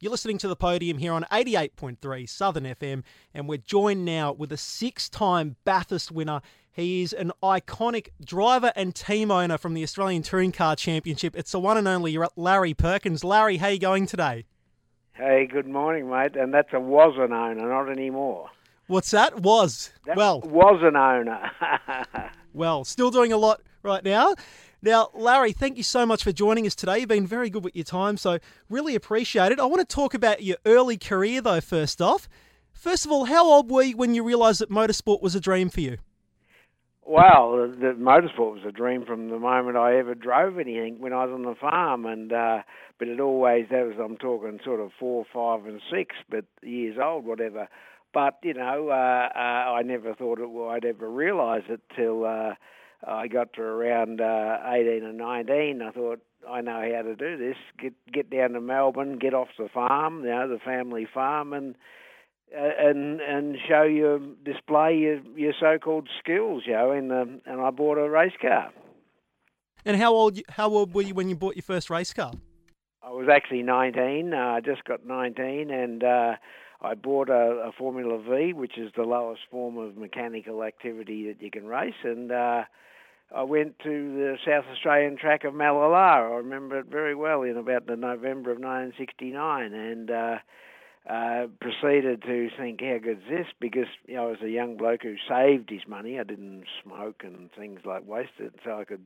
You're listening to the podium here on 88.3 Southern FM, and we're joined now with a six time Bathurst winner. He is an iconic driver and team owner from the Australian Touring Car Championship. It's the one and only Larry Perkins. Larry, how are you going today? Hey, good morning, mate. And that's a was an owner, not anymore. What's that? Was. That well, was an owner. well, still doing a lot right now. Now, Larry, thank you so much for joining us today. You've been very good with your time, so really appreciate it. I want to talk about your early career, though, first off. First of all, how old were you when you realised that motorsport was a dream for you? Well, the, the motorsport was a dream from the moment I ever drove anything when I was on the farm, and uh, but it always that was I'm talking sort of four, five, and six, but years old, whatever. But you know, uh, uh, I never thought it, well, I'd ever realise it till uh, I got to around uh, 18 and 19. I thought I know how to do this. Get get down to Melbourne, get off the farm, you know, the family farm, and uh, and and show your display your your so-called skills, you know. In the and I bought a race car. And how old how old were you when you bought your first race car? I was actually 19. Uh, I just got 19, and uh, I bought a, a, Formula V, which is the lowest form of mechanical activity that you can race, and uh, I went to the South Australian track of Mallala. I remember it very well in about the November of 1969, and uh, uh, proceeded to think, how good's this? Because you know, I was a young bloke who saved his money. I didn't smoke and things like wasted, so I could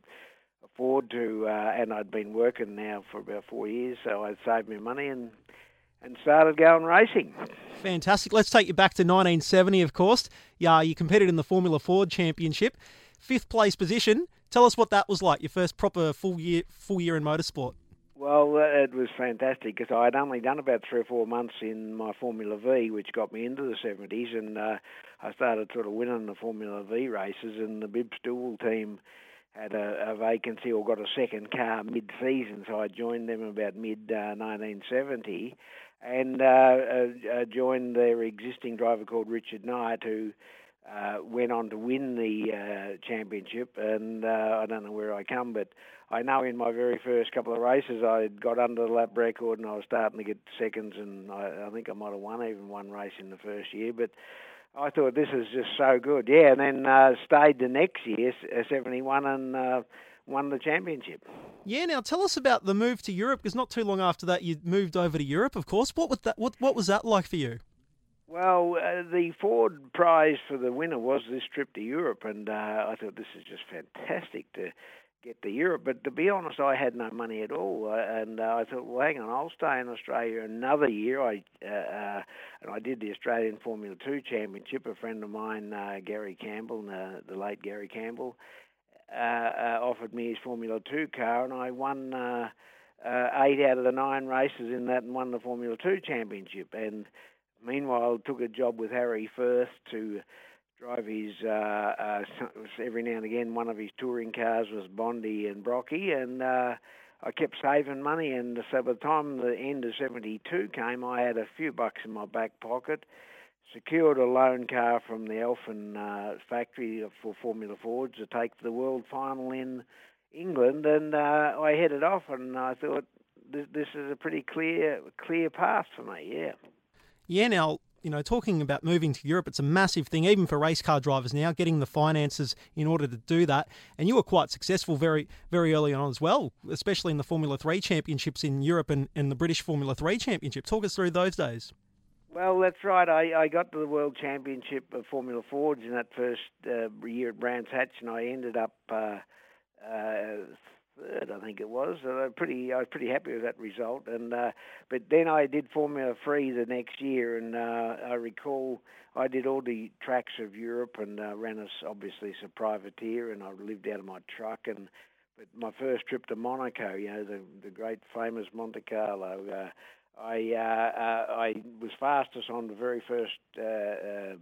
afford to. Uh, and I'd been working now for about four years, so I'd saved my money and and started going racing. Fantastic. Let's take you back to 1970, of course. Yeah, you competed in the Formula Ford Championship, fifth place position. Tell us what that was like. Your first proper full year full year in motorsport. Well, uh, it was fantastic because I had only done about three or four months in my Formula V, which got me into the 70s, and uh, I started sort of winning the Formula V races, and the Bibb Stool team had a, a, vacancy or got a second car mid-season, so I joined them about mid uh, 1970, and uh, uh, joined their existing driver called Richard Knight, who uh, went on to win the uh, championship, and uh, I don't know where I come, but I know in my very first couple of races I got under the lap record, and I was starting to get seconds, and I, I think I might have won even one race in the first year, but. I thought this is just so good, yeah. And then uh, stayed the next year, '71, and uh, won the championship. Yeah. Now tell us about the move to Europe, because not too long after that you moved over to Europe. Of course, what was that? What what was that like for you? Well, uh, the Ford prize for the winner was this trip to Europe, and uh, I thought this is just fantastic to get to Europe. But to be honest, I had no money at all, uh, and uh, I thought, well, hang on, I'll stay in Australia another year. I uh, uh, and I did the Australian Formula Two Championship. A friend of mine, uh, Gary Campbell, uh, the late Gary Campbell, uh, uh, offered me his Formula Two car, and I won. Uh, uh, eight out of the nine races in that and won the Formula Two Championship. And Meanwhile, took a job with Harry Firth to drive his. Uh, uh, every now and again, one of his touring cars was Bondi and Brocky, and uh, I kept saving money. And so by the time the end of '72 came, I had a few bucks in my back pocket. Secured a loan car from the Elfin uh, factory for Formula Ford to take to the world final in England, and uh, I headed off. And I thought this, this is a pretty clear clear path for me. Yeah. Yeah, now, you know, talking about moving to Europe, it's a massive thing, even for race car drivers now, getting the finances in order to do that. And you were quite successful very, very early on as well, especially in the Formula 3 championships in Europe and, and the British Formula 3 championship. Talk us through those days. Well, that's right. I, I got to the World Championship of Formula Fords in that first uh, year at Brands Hatch, and I ended up uh, uh, third, I think it was. Uh, pretty, I was pretty happy with that result. And uh, but then I did Formula Three the next year, and uh, I recall I did all the tracks of Europe and uh, ran as obviously as a privateer, and I lived out of my truck. And but my first trip to Monaco, you know, the the great famous Monte Carlo. Uh, I uh, uh, I was fastest on the very first uh, uh,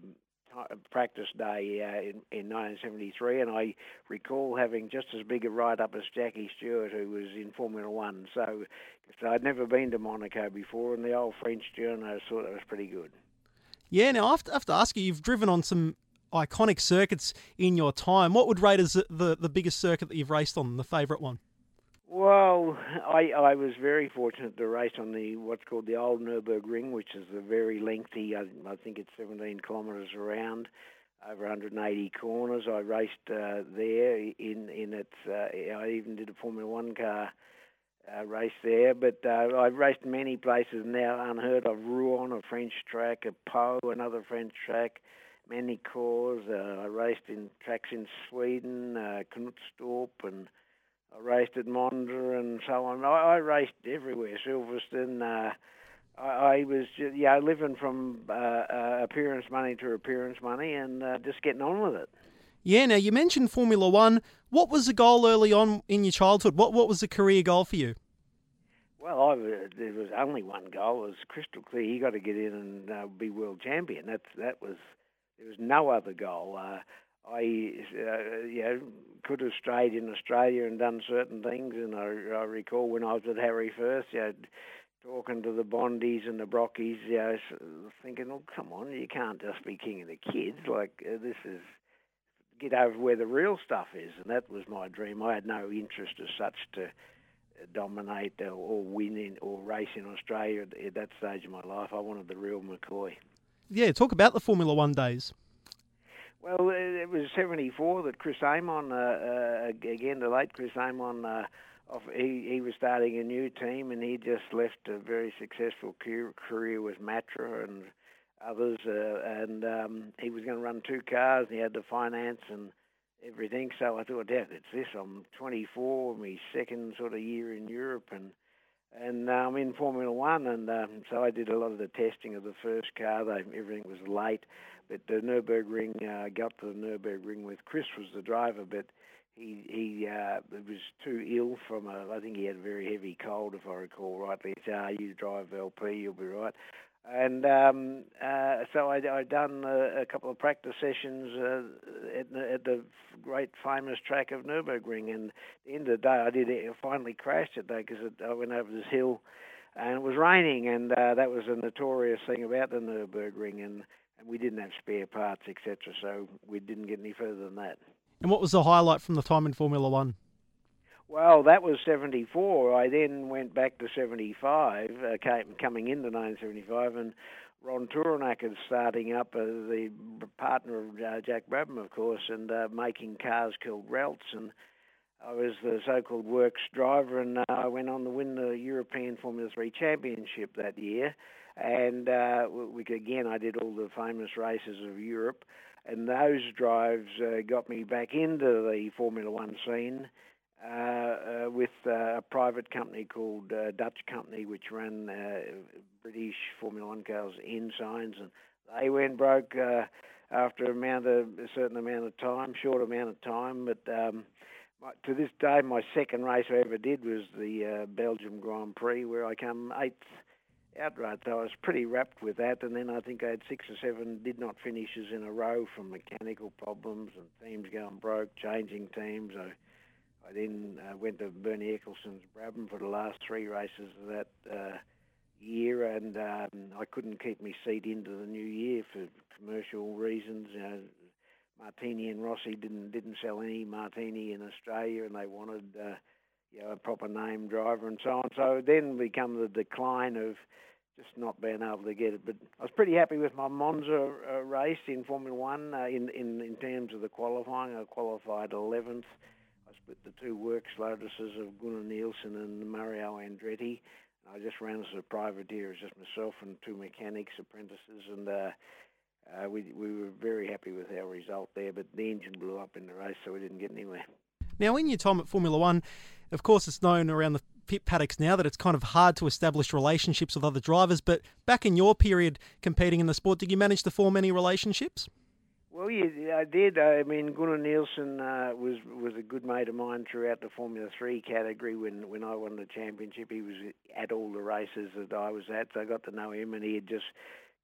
practice day uh, in, in 1973, and I recall having just as big a ride up as Jackie Stewart, who was in Formula One. So, so I'd never been to Monaco before, and the old French journo thought it was pretty good. Yeah, now I have, to, I have to ask you, you've driven on some iconic circuits in your time. What would rate as the, the, the biggest circuit that you've raced on, the favourite one? Well, I I was very fortunate to race on the what's called the old Nurburgring, which is a very lengthy. I, I think it's 17 kilometres around, over 180 corners. I raced uh, there in in its. Uh, I even did a Formula One car uh, race there, but uh, I've raced many places now unheard of. Rouen, a French track, a Pau, another French track, many cores. Uh, I raced in tracks in Sweden, uh, Knutstorp, and I raced at Monza and so on. I, I raced everywhere, Silverstone. Uh, I, I was just, yeah living from uh, uh, appearance money to appearance money and uh, just getting on with it. Yeah. Now you mentioned Formula One. What was the goal early on in your childhood? What What was the career goal for you? Well, I, there was only one goal. It was crystal clear. You got to get in and uh, be world champion. That's that was there was no other goal. Uh, I, uh, you know, could have stayed in Australia and done certain things. And I, I recall when I was with Harry Firth, you know, talking to the Bondies and the Brockies, you know, thinking, "Oh, come on, you can't just be king of the kids. Like uh, this is get over where the real stuff is." And that was my dream. I had no interest as such to dominate or win in or race in Australia at that stage of my life. I wanted the real McCoy. Yeah, talk about the Formula One days. Well, it was '74 that Chris Amon, uh, uh, again the late Chris Amon, uh, off, he he was starting a new team and he just left a very successful career with Matra and others, uh, and um, he was going to run two cars. And he had the finance and everything. So I thought, yeah, it's this. I'm 24, my second sort of year in Europe, and and I'm in Formula One, and um, so I did a lot of the testing of the first car. They, everything was late, but the Nurburgring uh, got to the Nurburgring with Chris was the driver, but he he uh, was too ill from a. I think he had a very heavy cold, if I recall rightly. He said, "Ah, you drive LP, you'll be right." And um, uh, so I, I done a, a, couple of practice sessions uh, at, the, at, the great famous track of Nurburgring. And the end of the day, I did I finally crashed it though because I went over this hill, and it was raining, and uh, that was a notorious thing about the Nurburgring, and, and we didn't have spare parts, etc. So we didn't get any further than that. And what was the highlight from the time in Formula One? Well, that was 74. I then went back to 75, uh, came, coming into 1975, and Ron is starting up as the partner of uh, Jack Brabham, of course, and uh, making cars called Ralts. And I was the so-called works driver, and uh, I went on to win the European Formula 3 Championship that year. And uh, we, again, I did all the famous races of Europe, and those drives uh, got me back into the Formula One scene uh, uh, with uh, a private company called uh, Dutch Company, which ran uh, British Formula One cars Ensigns, and they went broke after a, amount of, a certain amount of time, short amount of time. But um, my, to this day, my second race I ever did was the Belgium Grand Prix, where I came eighth outright. So I was pretty wrapped with that. And then I think I had six or seven did not finishes in a row from mechanical problems and teams going broke, changing teams. I I then uh, went to Bernie Ecclestone's Brabham for the last three races of that uh, year, and um, I couldn't keep my seat into the new year for commercial reasons. You know, Martini and Rossi didn't didn't sell any Martini in Australia, and they wanted uh, you know a proper name driver and so on. So then become the decline of just not being able to get it. But I was pretty happy with my Monza uh, race in Formula One uh, in, in in terms of the qualifying. I qualified 11th with the two works Lotuses of Gunnar Nilsson and Mario Andretti. I just ran as a privateer, as just myself and two mechanics, apprentices, and uh, uh, we we were very happy with our result there. But the engine blew up in the race, so we didn't get anywhere. Now, in your time at Formula One, of course, it's known around the pit paddocks now that it's kind of hard to establish relationships with other drivers. But back in your period competing in the sport, did you manage to form any relationships? Well, yeah, I did. I mean, Gunnar Nilsson uh, was was a good mate of mine throughout the Formula Three category. When when I won the championship, he was at all the races that I was at, so I got to know him, and he had just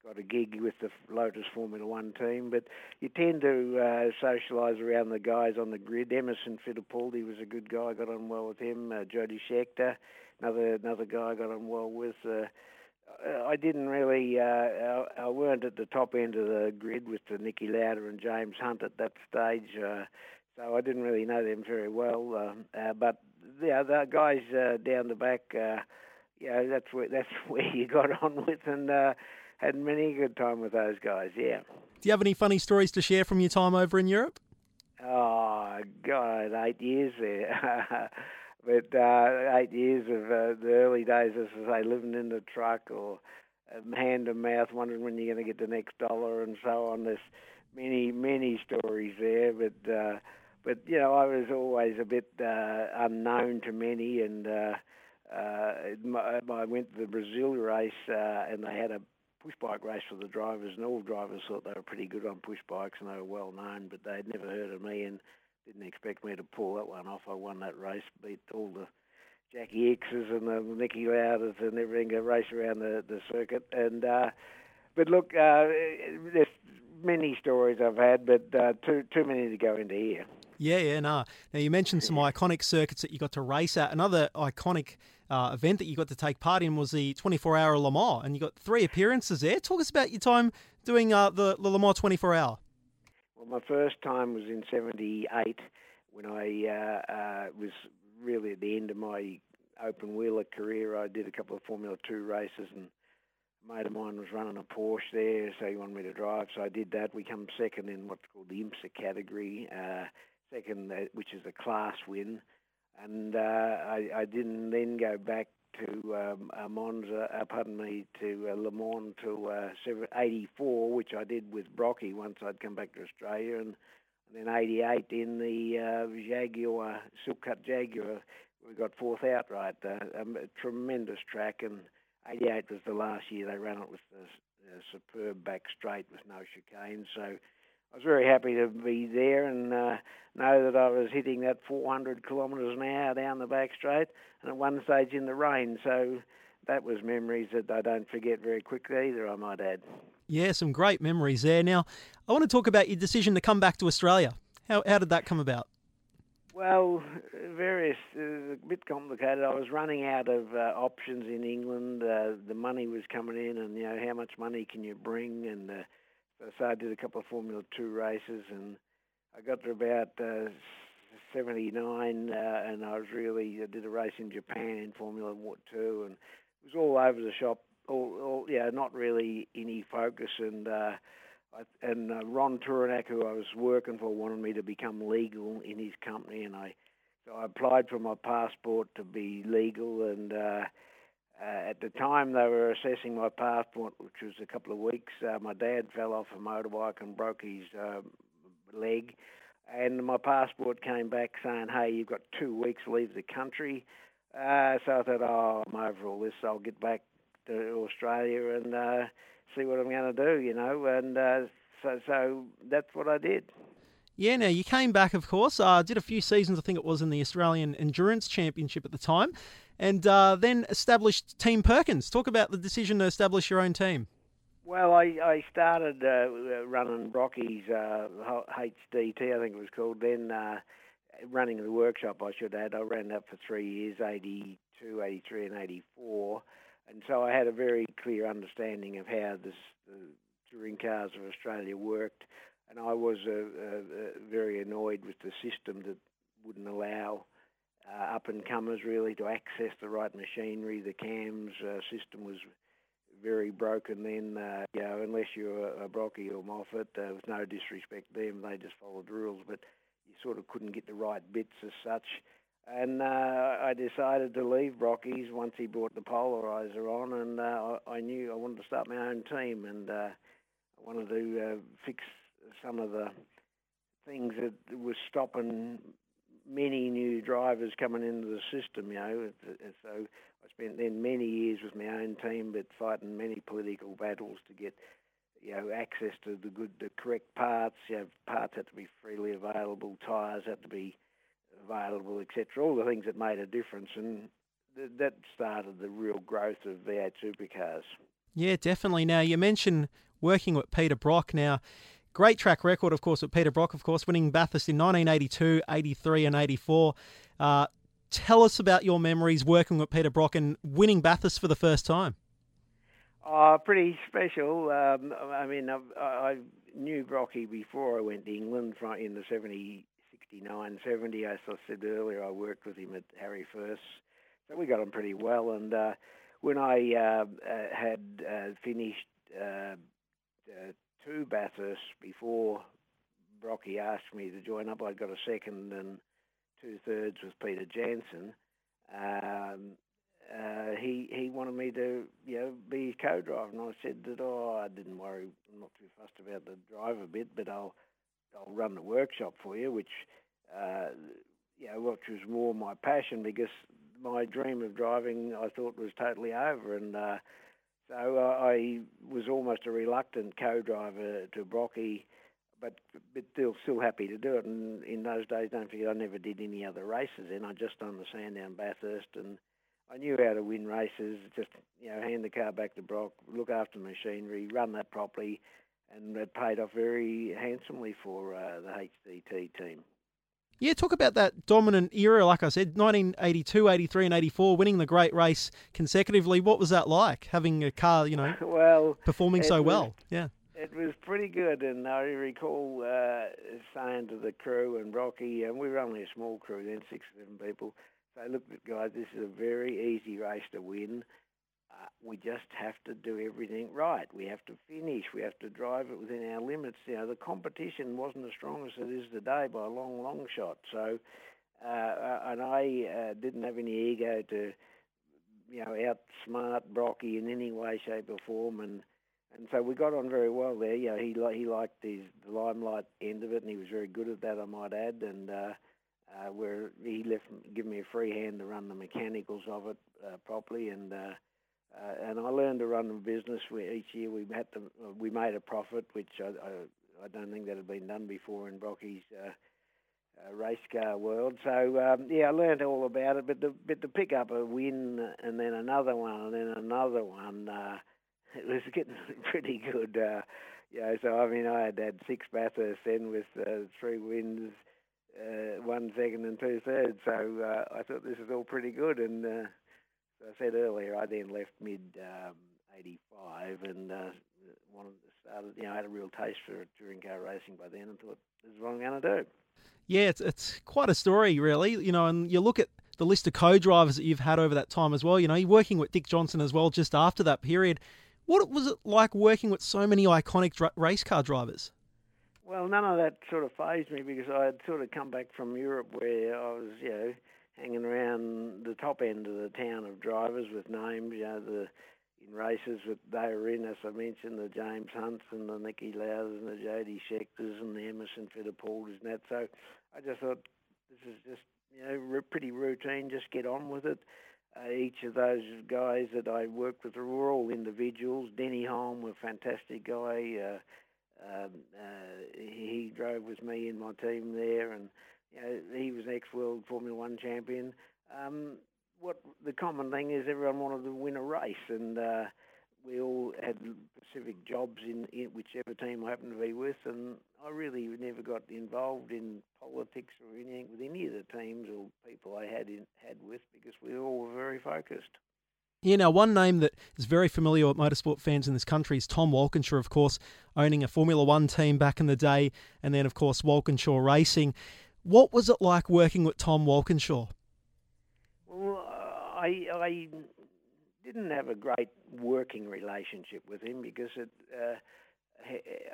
got a gig with the Lotus Formula One team. But you tend to uh, socialise around the guys on the grid. Emerson Fittipaldi was a good guy. I got on well with him. Uh, Jody Scheckter, another another guy I got on well with. Uh, I didn't really. Uh, I, weren't at the top end of the grid with the Niki Lauda and James Hunt at that stage, uh, so I didn't really know them very well. Uh, uh, but yeah, the other guys uh, down the back, uh, yeah, that's where that's where you got on with, and uh, had many a good time with those guys. Yeah. Do you have any funny stories to share from your time over in Europe? Oh God, eight years there. but uh, eight years of uh, the early days, as I say, living in the truck or um, hand to mouth, wondering when you're going to get the next dollar and so on. There's many, many stories there, but uh, but you know, I was always a bit uh, unknown to many, and uh, uh, I went to the Brazil race, uh, and they had a push bike race for the drivers, and all drivers thought they were pretty good on push bikes, and they were well known, but they'd never heard of me, and didn't expect me to pull that one off. I won that race, beat all the Jacky Ickx's and the Niki Laudas and everything, a race around the, the circuit. And uh, but look, uh, there's many stories I've had, but uh, too too many to go into here. Yeah, yeah, no. Now you mentioned some iconic circuits that you got to race at. Another iconic uh, event that you got to take part in was the 24-hour Le Mans, and you got three appearances there. Talk us about your time doing uh, the, the Le Mans 24-hour. Well, my first time was in '78 when I uh, uh, was really at the end of my open wheeler career. I did a couple of Formula Two races, and a mate of mine was running a Porsche there, so he wanted me to drive. So I did that. We come second in what's called the IMSA category, uh, second, uh, which is a class win. And uh, I, I didn't then go back to um, uh, Monza, uh, pardon me, to uh, Le Mans to uh, 84, which I did with Brocky once I'd come back to Australia, and, and then 88 in the uh, Jaguar, Silk Cut Jaguar, we got fourth outright. Uh, um, a tremendous track, and 88 was the last year they ran it with the superb back straight with no chicane. So I was very happy to be there and uh, know that I was hitting that 400 kilometres an hour down the back straight, and at one stage in the rain. So that was memories that I don't forget very quickly either, I might add. Yeah, some great memories there. Now, I want to talk about your decision to come back to Australia. How, how did that come about? Well, various, uh, a bit complicated. I was running out of uh, options in England. Uh, the money was coming in, and you know how much money can you bring, and uh, so I did a couple of Formula Two races, and I got to about uh, 79, uh, and I was really I did a race in Japan in Formula Two, and it was all over the shop. All, all yeah, not really any focus, and uh, I, and uh, Ron Tauranac, who I was working for, wanted me to become legal in his company, and I so I applied for my passport to be legal, and uh, uh, at the time, they were assessing my passport, which was a couple of weeks. Uh, my dad fell off a motorbike and broke his uh, leg, and my passport came back saying, "Hey, you've got two weeks to leave the country." Uh, so I thought, "Oh, I'm over all this. I'll get back to Australia and uh, see what I'm going to do," you know. And uh, so, so that's what I did. Yeah, now you came back, of course. Uh, did a few seasons, I think it was in the Australian Endurance Championship at the time, and uh, then established Team Perkins. Talk about the decision to establish your own team. Well, I, I started uh, running Brocky's uh, HDT, I think it was called then, uh, running the workshop, I should add. I ran that for three years 82, 83, and 84. And so I had a very clear understanding of how this, the touring cars of Australia worked and I was uh, uh, very annoyed with the system that wouldn't allow uh, up and comers really to access the right machinery. The CAMS uh, system was very broken then. Uh, you know, unless you're a, a Brocky or Moffat, uh, with no disrespect them, they just followed rules, but you sort of couldn't get the right bits as such. And uh, I decided to leave Brockies once he brought the polarizer on, and uh, I, I knew I wanted to start my own team, and uh, I wanted to uh, fix some of the things that was stopping many new drivers coming into the system. You know, so I spent then many years with my own team, but fighting many political battles to get you know access to the good, the correct parts. You know, parts had to be freely available, tyres had to be available, etc. All the things that made a difference, and th- that started the real growth of V8 supercars. Yeah, definitely. Now you mentioned working with Peter Brock. Now Great track record, of course, with Peter Brock, of course, winning Bathurst in 1982, 83, and 84. Uh, tell us about your memories working with Peter Brock and winning Bathurst for the first time. Oh, pretty special. Um, I mean, I, I, knew Brocky before I went to England in the 70, 69, 70. As I said earlier, I worked with him at Harry Firth, so we got on pretty well. And uh, when I uh, uh, had uh, finished two Bathurst before Brocky asked me to join up, I'd got a second and two thirds with Peter Janson. Um, uh, he he wanted me to you know be co-driver, and I said that oh I didn't worry, I'm not too fussed about the driver bit, but I'll I'll run the workshop for you, which uh, you know which was more my passion because my dream of driving I thought was totally over, and uh, so uh, I was almost a reluctant co-driver to Brocky. But, but still, still happy to do it. And in those days, don't forget, I never did any other races. Then I just done the Sandown Bathurst, and I knew how to win races. Just you know, hand the car back to Brock, look after the machinery, run that properly, and it paid off very handsomely for uh, the HDT team. Yeah, talk about that dominant era. Like I said, 1982, 83, and 84, winning the great race consecutively. What was that like, having a car, you know, well, performing so was, well? Yeah. It was pretty good, and I recall uh, saying to the crew and Rocky, and we were only a small crew then, six or seven people, so look, guys, this is a very easy race to win. We just have to do everything right. We have to finish. We have to drive it within our limits. You know, the competition wasn't as strong as it is today by a long, long shot. So, uh, uh and I uh, didn't have any ego to, you know, outsmart Brocky in any way, shape, or form. And and so we got on very well there. You know, he he liked his the limelight end of it, and he was very good at that, I might add. And uh, uh, where he left give me a free hand to run the mechanicals of it uh, properly, and uh, uh, and I learned to run the business. Where each year we had to we made a profit, which I, I, I don't think that had been done before in Brocky's uh, uh, race car world. So um, yeah, I learned all about it. But but to pick up a win and then another one and then another one, uh, it was getting pretty good. Uh, yeah, so I mean, I had had six Bathurst then with uh, three wins uh, one second and two thirds. So uh, I thought this is all pretty good. And uh, I said earlier, I then left mid um, 85 and uh, wanted to start, you know, I had a real taste for touring car racing by then and thought, this is what I'm going to do. Yeah, it's, it's quite a story, really. You know, and you look at the list of co-drivers that you've had over that time as well. You know, you're working with Dick Johnson as well just after that period. What was it like working with so many iconic dr- race car drivers? Well, none of that sort of phased me because I had sort of come back from Europe where I was, you know, hanging around the top end of the town of drivers with names, you know, the in races that they were in, as I mentioned, the James Hunts and the Niki Laudas and the Jody Scheckters and the Emerson Fittipaldis and that. So I just thought this is just, you know, pretty routine. Just get on with it. Uh, each of those guys that I worked with were all individuals. Denny Hulme, a fantastic guy. Uh, um, uh, he drove with me in my team there, and you know, he was ex-world Formula One champion. Um, what the common thing is, everyone wanted to win a race, and uh, we all had specific jobs in, in whichever team I happened to be with, and I really never got involved in politics or anything with any of the teams or people I had in, had with because we all were very focused. Yeah, now one name that is very familiar with motorsport fans in this country is Tom Walkinshaw, of course, owning a Formula One team back in the day, and then, of course, Walkinshaw Racing. What was it like working with Tom Walkinshaw? Well, I, I didn't have a great working relationship with him because it, uh,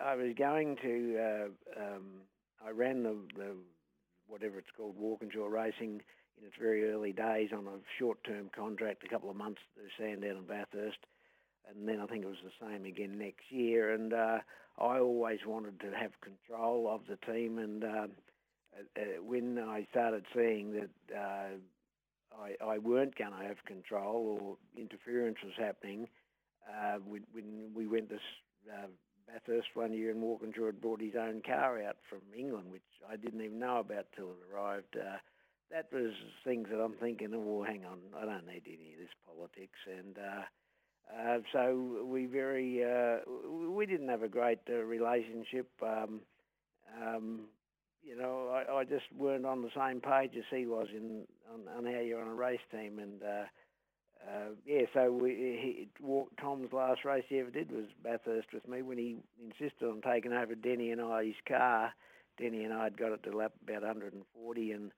I was going to, uh, um, I ran the, the, whatever it's called, Walkinshaw Racing in its very early days on a short-term contract, a couple of months to Sandown and Bathurst, and then I think it was the same again next year. And uh, I always wanted to have control of the team, and uh, uh, when I started seeing that uh, I, I weren't going to have control or interference was happening, uh, when, when we went to Bathurst one year and Walkinshaw had brought his own car out from England, which I didn't even know about till it arrived. Uh, that was things that I'm thinking, oh, well, hang on, I don't need any of this politics. And uh, uh, so we very, we didn't have a great relationship. Um, um, you know, I, I, just weren't on the same page as he was in on, on how you're on a race team. And uh, uh, yeah, so we, he, Tom's last race he ever did was Bathurst with me when he insisted on taking over Denny and I's car Denny and I had got it to lap about 140 and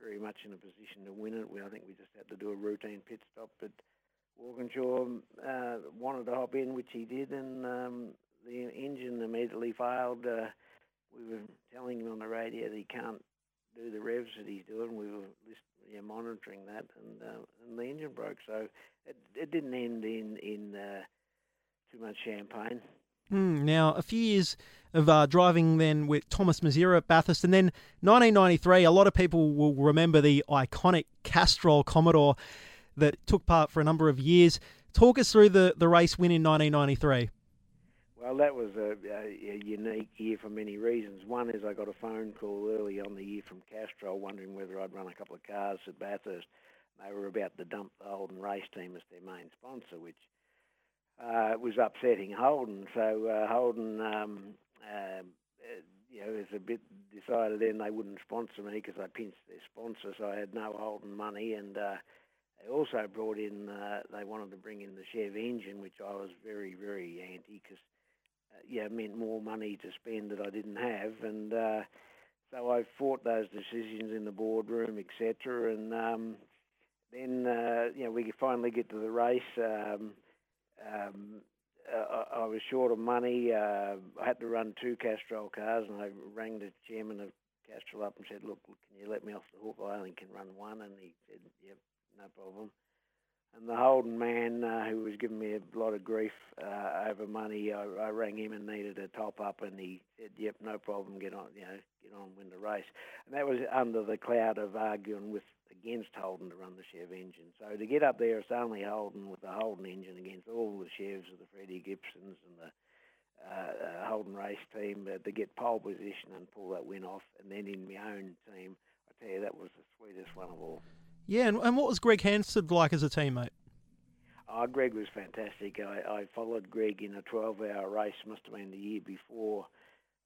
very much in a position to win it. We, I think we just had to do a routine pit stop, but Walkinshaw uh, wanted to hop in, which he did, and um, the engine immediately failed. Uh, we were telling him on the radio that he can't do the revs that he's doing. We were monitoring that, and uh, and the engine broke. So it, it didn't end in in uh, too much champagne. Mm, now, a few years of uh, driving then with Tomas Mezera at Bathurst, and then 1993, a lot of people will remember the iconic Castrol Commodore that took part for a number of years. Talk us through the, the race win in 1993. Well, that was a, a, unique year for many reasons. One is I got a phone call early on the year from Castrol wondering whether I'd run a couple of cars at Bathurst. They were about to dump the Holden race team as their main sponsor, which uh, was upsetting Holden. So uh, Holden, um, uh, you know, was a bit decided then they wouldn't sponsor me because I pinched their sponsor, so I had no Holden money and. Uh, they also brought in, uh, they wanted to bring in the Chev engine, which I was very, very anti because, yeah, meant more money to spend that I didn't have. And uh, so I fought those decisions in the boardroom, etc. And um, then, uh, you know, we finally get to the race. Um, um, uh, I, I was short of money. Uh, I had to run two Castrol cars, and I rang the chairman of Castrol up and said, "Look, can you let me off the hook? I only can run one." And he said, "Yep, no problem. And the Holden man, uh, who was giving me a lot of grief uh, over money, I, I rang him and needed a top up, and he said, "Yep, no problem. Get on, you know, get on, win the race." And that was under the cloud of arguing with against Holden to run the Chev engine. So to get up there, it's only Holden with the Holden engine against all the Chevs of the Freddie Gibsons and the uh, uh, Holden race team uh, to get pole position and pull that win off. And then in my own team, I tell you, that was the sweetest one of all. Yeah, and, and what was Gregg Hansford like as a teammate? Oh, Greg was fantastic. I, I followed Greg in a 12-hour race. Must have been the year before.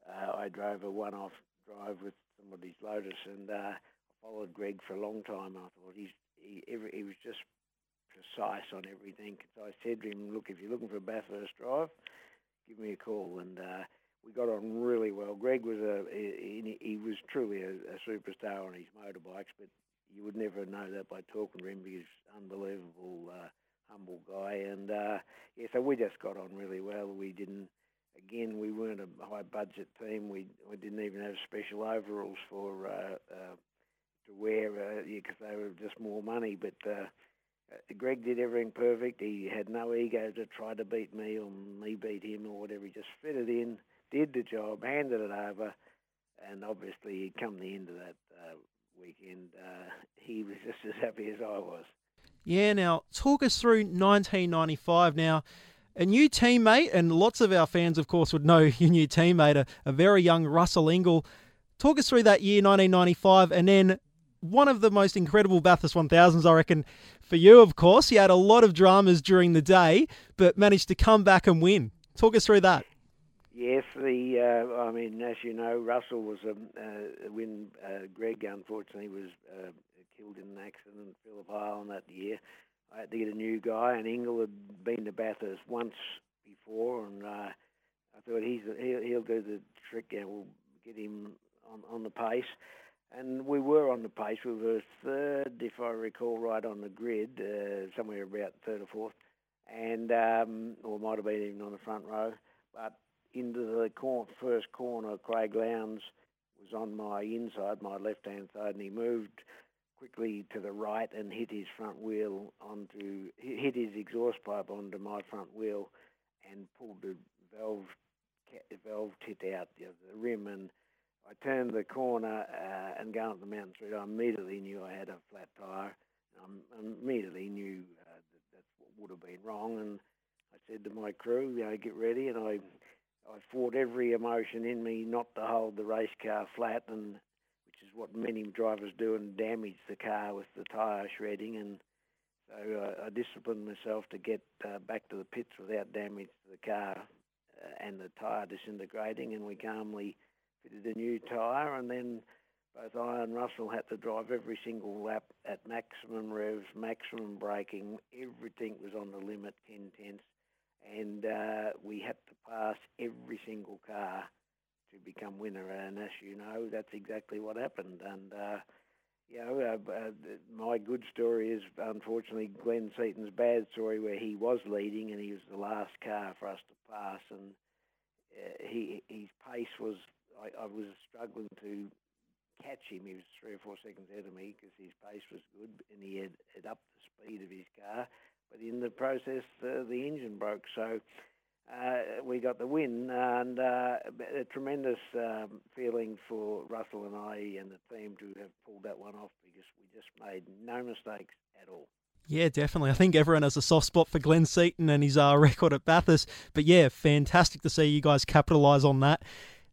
Uh, I drove a one-off drive with somebody's Lotus, and uh, I followed Greg for a long time. I thought he's he, every, he was just precise on everything. So I said to him, "Look, if you're looking for a Bathurst drive, give me a call." And uh, we got on really well. Greg was a he, he was truly a, a superstar on his motorbikes, but you would never know that by talking to him. He's unbelievable, uh, humble guy, and uh, yeah, so we just got on really well. We didn't. Again, we weren't a high budget team. We we didn't even have special overalls for uh, uh, to wear because uh, yeah, they were just more money. But uh, uh, Greg did everything perfect. He had no ego to try to beat me or me beat him or whatever. He just fitted in, did the job, handed it over, and obviously he'd come the end of that weekend, uh, he was just as happy as I was. Yeah, now talk us through 1995. Now, a new teammate, and lots of our fans, of course, would know your new teammate, a, a very young Russell Ingall. Talk us through that year, 1995, and then one of the most incredible Bathurst 1000s, I reckon, for you, of course. You had a lot of dramas during the day, but managed to come back and win. Talk us through that. Yes, the uh, I mean, as you know, Russell was uh, when uh, Greg unfortunately was uh, killed in an accident at Phillip Island that year. I had to get a new guy, and Ingall had been to Bathurst once before, and uh, I thought he's he'll, he'll do the trick, and we'll get him on on the pace. And we were on the pace. We were third, if I recall right, on the grid, uh, somewhere about third or fourth, and um, or might have been even on the front row. But into the corner, first corner, Craig Lowndes was on my inside, my left-hand side, and he moved quickly to the right and hit his front wheel onto, hit his exhaust pipe onto my front wheel and pulled the valve valve tit out of the rim. And I turned the corner uh, and going up the mountain street, I immediately knew I had a flat tyre. I immediately knew uh, that that's what would have been wrong, and I said to my crew, you know, get ready, and I I fought every emotion in me not to hold the race car flat, and which is what many drivers do, and damage the car with the tyre shredding. And so uh, I disciplined myself to get uh, back to the pits without damage to the car uh, and the tyre disintegrating. And we calmly fitted a new tyre, and then both I and Russell had to drive every single lap at maximum revs, maximum braking. Everything was on the limit, 10 tenths and uh, we had to pass every single car to become winner. And as you know, that's exactly what happened. And uh, you know, uh, uh, my good story is unfortunately Glenn Seton's bad story, where he was leading and he was the last car for us to pass, and uh, he his pace was I, I was struggling to catch him. He was three or four seconds ahead of me because his pace was good and he had, had upped the speed of his car. But in the process, uh, the engine broke. So uh, we got the win and uh, a tremendous um, feeling for Russell and I and the team to have pulled that one off because we just made no mistakes at all. Yeah, definitely. I think everyone has a soft spot for Glenn Seton and his uh, record at Bathurst. But yeah, fantastic to see you guys capitalise on that.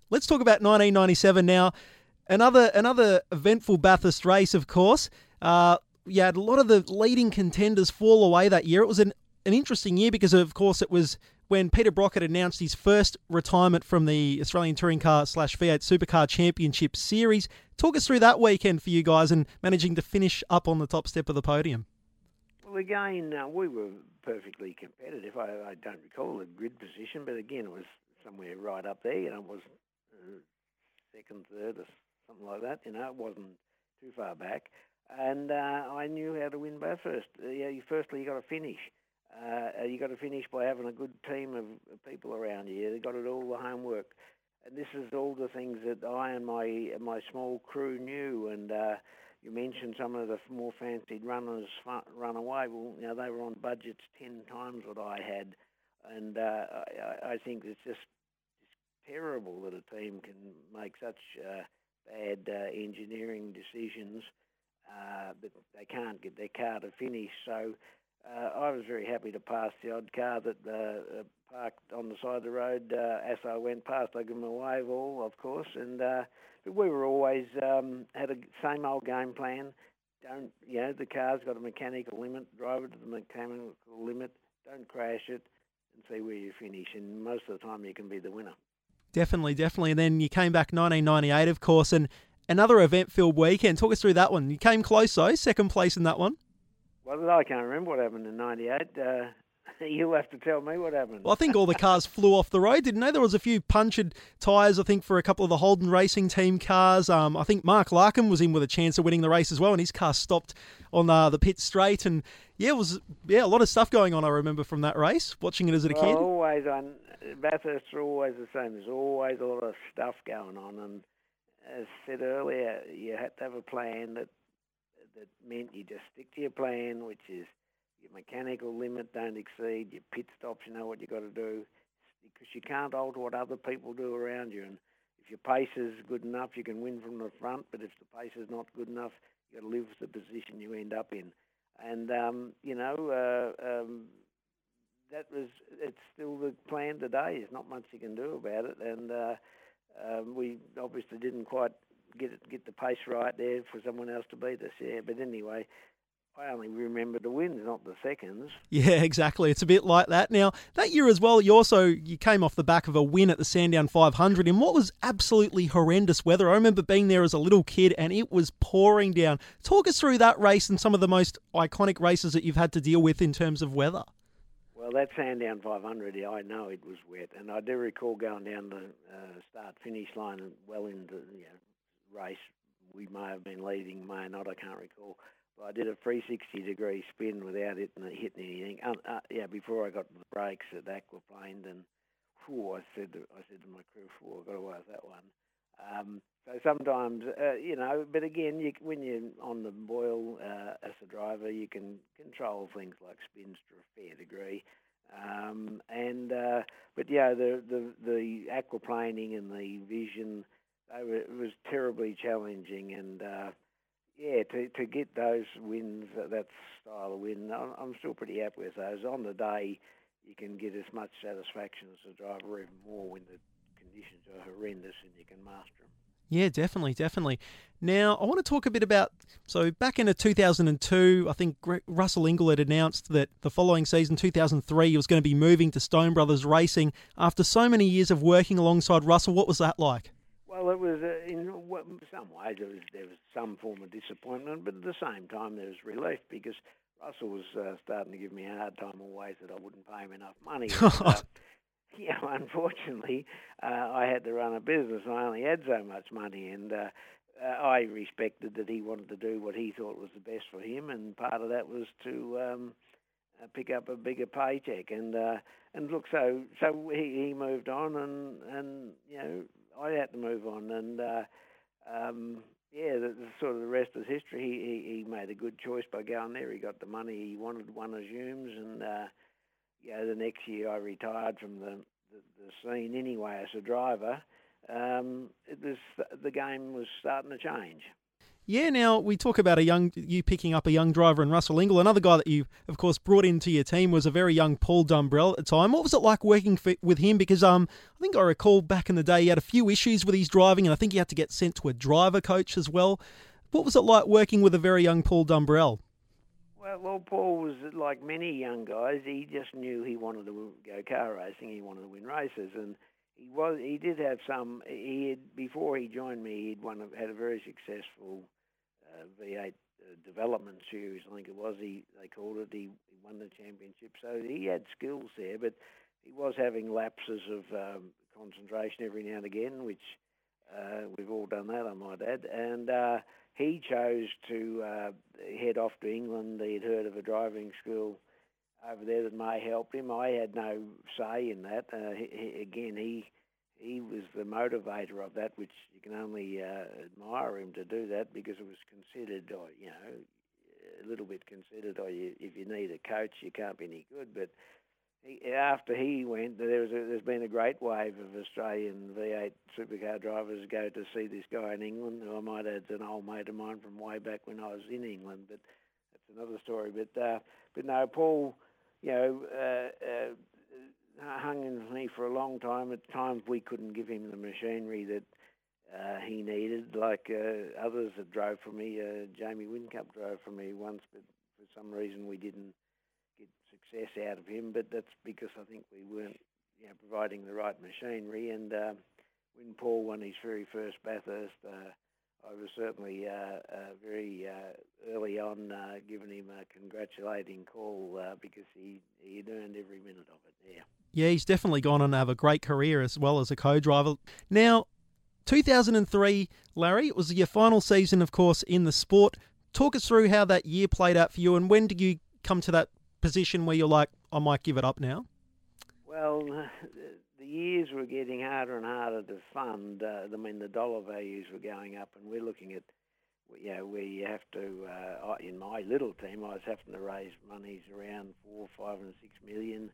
Let's talk about 1997 now. Another another eventful Bathurst race, of course. Uh, you had a lot of the leading contenders fall away that year. It was an, an interesting year because, of course, it was when Peter Brockett announced his first retirement from the Australian Touring Car slash V8 Supercar Championship Series. Talk us through that weekend for you guys and managing to finish up on the top step of the podium. Well, again, uh, we were perfectly competitive. I, I, don't recall the grid position, but again, it was somewhere right up there. You know, it was uh, second, third, or something like that. You know, it wasn't too far back. And uh, I knew how to win Bathurst. Uh, yeah, you, firstly, you got to finish. Uh, you got to finish by having a good team of people around you. You got do all the homework, and this is all the things that I and my my small crew knew. And uh, you mentioned some of the more fancied runners run away. Well, you they were on budgets ten times what I had, and uh, I, I think it's just it's terrible that a team can make such uh, bad uh, engineering decisions uh, that they can't get their car to finish. So uh, I was very happy to pass the odd car that uh, uh parked on the side of the road uh, as I went past. I give them a wave, all of course, and but we were always um, had a same old game plan. Don't you know the car's got a mechanical limit. Drive it to the mechanical limit. Don't crash it, and see where you finish. And most of the time, you can be the winner. Definitely, definitely. And then you came back 1998, of course, and another event-filled weekend. Talk us through that one. You came close, though, second place in that one. Well, I can't remember what happened in '98. Uh, you'll have to tell me what happened. Well, I think all the cars flew off the road, didn't they? There was a few punctured tyres, I think, for a couple of the Holden Racing Team cars. Um, I think Mark Larkham was in with a chance of winning the race as well, and his car stopped on uh, the pit straight. And yeah, it was yeah a lot of stuff going on. I remember from that race, watching it as a well, kid. Always on Bathurst are always the same. There's always a lot of stuff going on, and as said earlier, you had to have a plan that that meant you just stick to your plan, which is your mechanical limit don't exceed, your pit stops, you know what you got to do, because you can't alter what other people do around you. And if your pace is good enough, you can win from the front. But if the pace is not good enough, you got to live with the position you end up in. And um, you know, uh, um, that was it's still the plan today. There's not much you can do about it, and uh, um, we obviously didn't quite get it, get the pace right there for someone else to beat us. Yeah, but anyway. I only remember the wins, not the seconds. Yeah, exactly. It's a bit like that. Now, that year as well, you also you came off the back of a win at the Sandown 500 in what was absolutely horrendous weather. I remember being there as a little kid and it was pouring down. Talk us through that race and some of the most iconic races that you've had to deal with in terms of weather. Well, that Sandown 500, I know it was wet, and I do recall going down the uh, start-finish line and well into the you know, race. We may have been leading, may not, I can't recall. But I did a 360 degree spin without it hitting anything. Uh, uh, yeah, before I got to the brakes at Aquaplane, and whew, I said to, I said to my crew, "Whew, I got away with that one." Um, so sometimes, uh, you know, but again, you, when you're on the boil uh, as a driver, you can control things like spins to a fair degree. Um, and uh, but yeah, the the the aquaplaning and the vision, were, it was terribly challenging. And uh, yeah, to to get those wins, that style of win, I'm, still pretty happy with those. On the day, you can get as much satisfaction as a driver, even more when the conditions are horrendous and you can master them. Yeah, definitely, definitely. Now, I want to talk a bit about. So, back in 2002, I think Russell Ingall had announced that the following season, 2003, he was going to be moving to Stone Brothers Racing. After so many years of working alongside Russell, what was that like? Well, it was uh, in some ways there was there was some form of disappointment, but at the same time there was relief because Russell was uh, starting to give me a hard time always that I wouldn't pay him enough money. And, uh, yeah, unfortunately, uh, I had to run a business and I only had so much money, and uh, uh, I respected that he wanted to do what he thought was the best for him, and part of that was to um, uh, pick up a bigger paycheck. And uh, and look, so so he, he moved on, and and you know I had to move on, and uh, um, yeah, the, the, sort of the rest is history. He, he he made a good choice by going there. He got the money he wanted, won his Humes, and uh, yeah, the next year I retired from the, the, the scene anyway as a driver. Um, it was the game was starting to change. Yeah, now we talk about a young you picking up a young driver in Russell Ingall. Another guy that you, of course, brought into your team was a very young Paul Dumbrell at the time. What was it like working for, with him? Because um, I think I recall back in the day he had a few issues with his driving, and I think he had to get sent to a driver coach as well. What was it like working with a very young Paul Dumbrell? Well, well, Paul was like many young guys. He just knew he wanted to go car racing. He wanted to win races, and he was. He did have some. He had before he joined me. He'd won. Had a very successful uh, V8 uh, development series, I think it was. He they called it. He, he won the championship, so he had skills there. But he was having lapses of um, concentration every now and again, which uh, we've all done that, I might add. And uh, he chose to uh, head off to England. He'd heard of a driving school over there that may help him. I had no say in that. Uh, he, he, again, he he was the motivator of that, which you can only uh, admire him to do that because it was considered, or, you know, a little bit considered, or you, if you need a coach, you can't be any good. But after he went, there was a, there's been a great wave of Australian V8 supercar drivers go to see this guy in England, I might add is an old mate of mine from way back when I was in England, but that's another story. But uh, but no, Paul, you know, uh, uh, hung in me for a long time. At times we couldn't give him the machinery that uh, he needed, like uh, others that drove for me. Uh, Jamie Whincup drove for me once, but for some reason we didn't get success out of him. But that's because I think we weren't you know, providing the right machinery. And uh, when Paul won his very first Bathurst, uh, I was certainly uh, uh, very uh, early on uh, giving him a congratulating call uh, because he he'd earned every minute of it there. Yeah, he's definitely gone on to have a great career as well as a co-driver. Now, 2003, Larry, it was your final season, of course, in the sport. Talk us through how that year played out for you, and when did you come to that position where you're like, I might give it up now? Well, the years were getting harder and harder to fund. Uh, I mean, the dollar values were going up, and we're looking at, you know, where you have to. Uh, in my little team, I was having to raise monies around four, five, and six million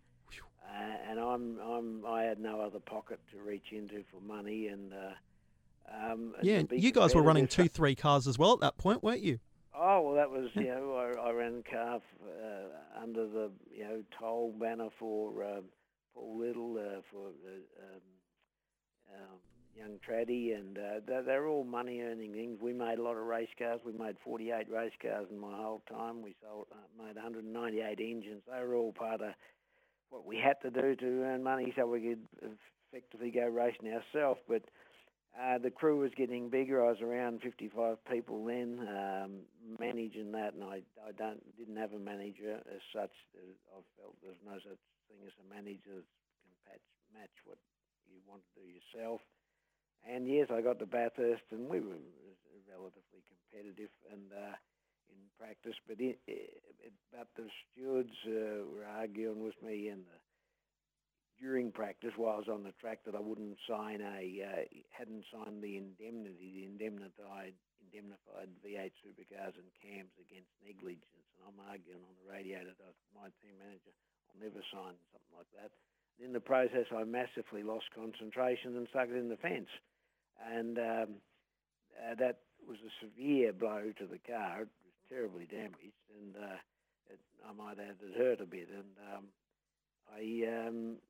uh, and I'm I'm I had no other pocket to reach into for money, and uh, um, yeah, you guys were running two, three cars as well at that point, weren't you? Oh well, that was you know I, I ran car uh, under the you know toll banner for um, Paul Little uh, for um, um, young Traddy, and uh, they're, they're, all money earning things. We made a lot of race cars. We made 48 race cars in my whole time. We sold uh, made 198 engines. They were all part of what we had to do to earn money so we could effectively go racing ourselves. But uh, the crew was getting bigger. I was around 55 people then, um, managing that, and I, I don't didn't have a manager as such. I felt there's no such thing as a manager that can patch, match what you want to do yourself. And yes, I got to Bathurst, and we were relatively competitive. And uh, in practice, but it, it, but the stewards uh, were arguing with me in the during practice while I was on the track that I wouldn't sign a uh, hadn't signed the indemnity, the indemnified indemnified V8 supercars and CAMS against negligence, and I'm arguing on the radio that I, my team manager, I'll never sign something like that. In the process, I massively lost concentration and stuck it in the fence, and um, uh, that was a severe blow to the car. It was terribly damaged, and uh, it, I might add it hurt a bit. And um, I um,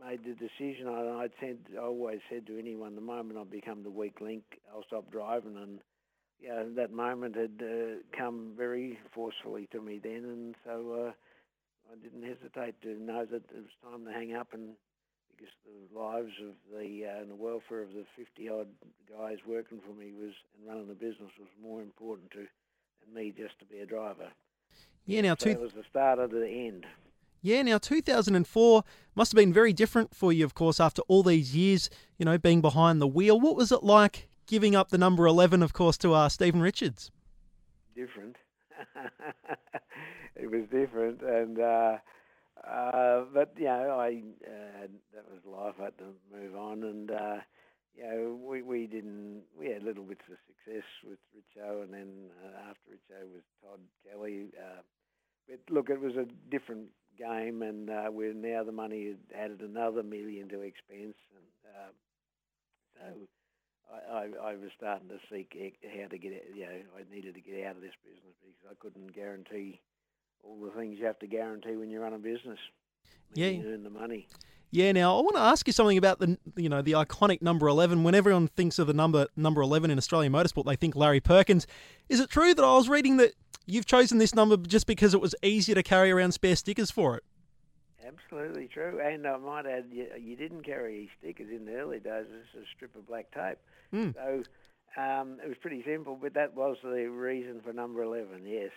made the decision. I, I'd said, I always said to anyone, the moment I become the weak link, I'll stop driving. And yeah, that moment had uh, come very forcefully to me then, and so uh, I didn't hesitate to know that it was time to hang up and because the lives of the uh, and the welfare of the 50 odd guys working for me was and running the business was more important to and me just to be a driver. Yeah, now so two. It was the start of the end. Yeah, now 2004 must have been very different for you, of course, after all these years, you know, being behind the wheel. What was it like giving up the number 11, of course, to uh, Stephen Richards? Different. it was different, and uh, uh, but you know, I uh, that was life. I had to move on, and uh, you know, we we didn't. We had little bits of success with Richo, and then uh, after Richo was Todd Kelly. But look, it was a different game, and uh, we're now the money had added another million to expense, and uh, so I, I, I was starting to seek how to get. You know, I needed to get out of this business because I couldn't guarantee all the things you have to guarantee when you run a business. Yeah, you earn the money. Yeah. Now I want to ask you something about the you know the iconic number eleven. When everyone thinks of the number number eleven in Australian motorsport, they think Larry Perkins. Is it true that I was reading that you've chosen this number just because it was easier to carry around spare stickers for it? Absolutely true. And I might add, you, you didn't carry stickers in the early days. It was a strip of black tape. Mm. So um, it was pretty simple, but that was the reason for number 11, yes.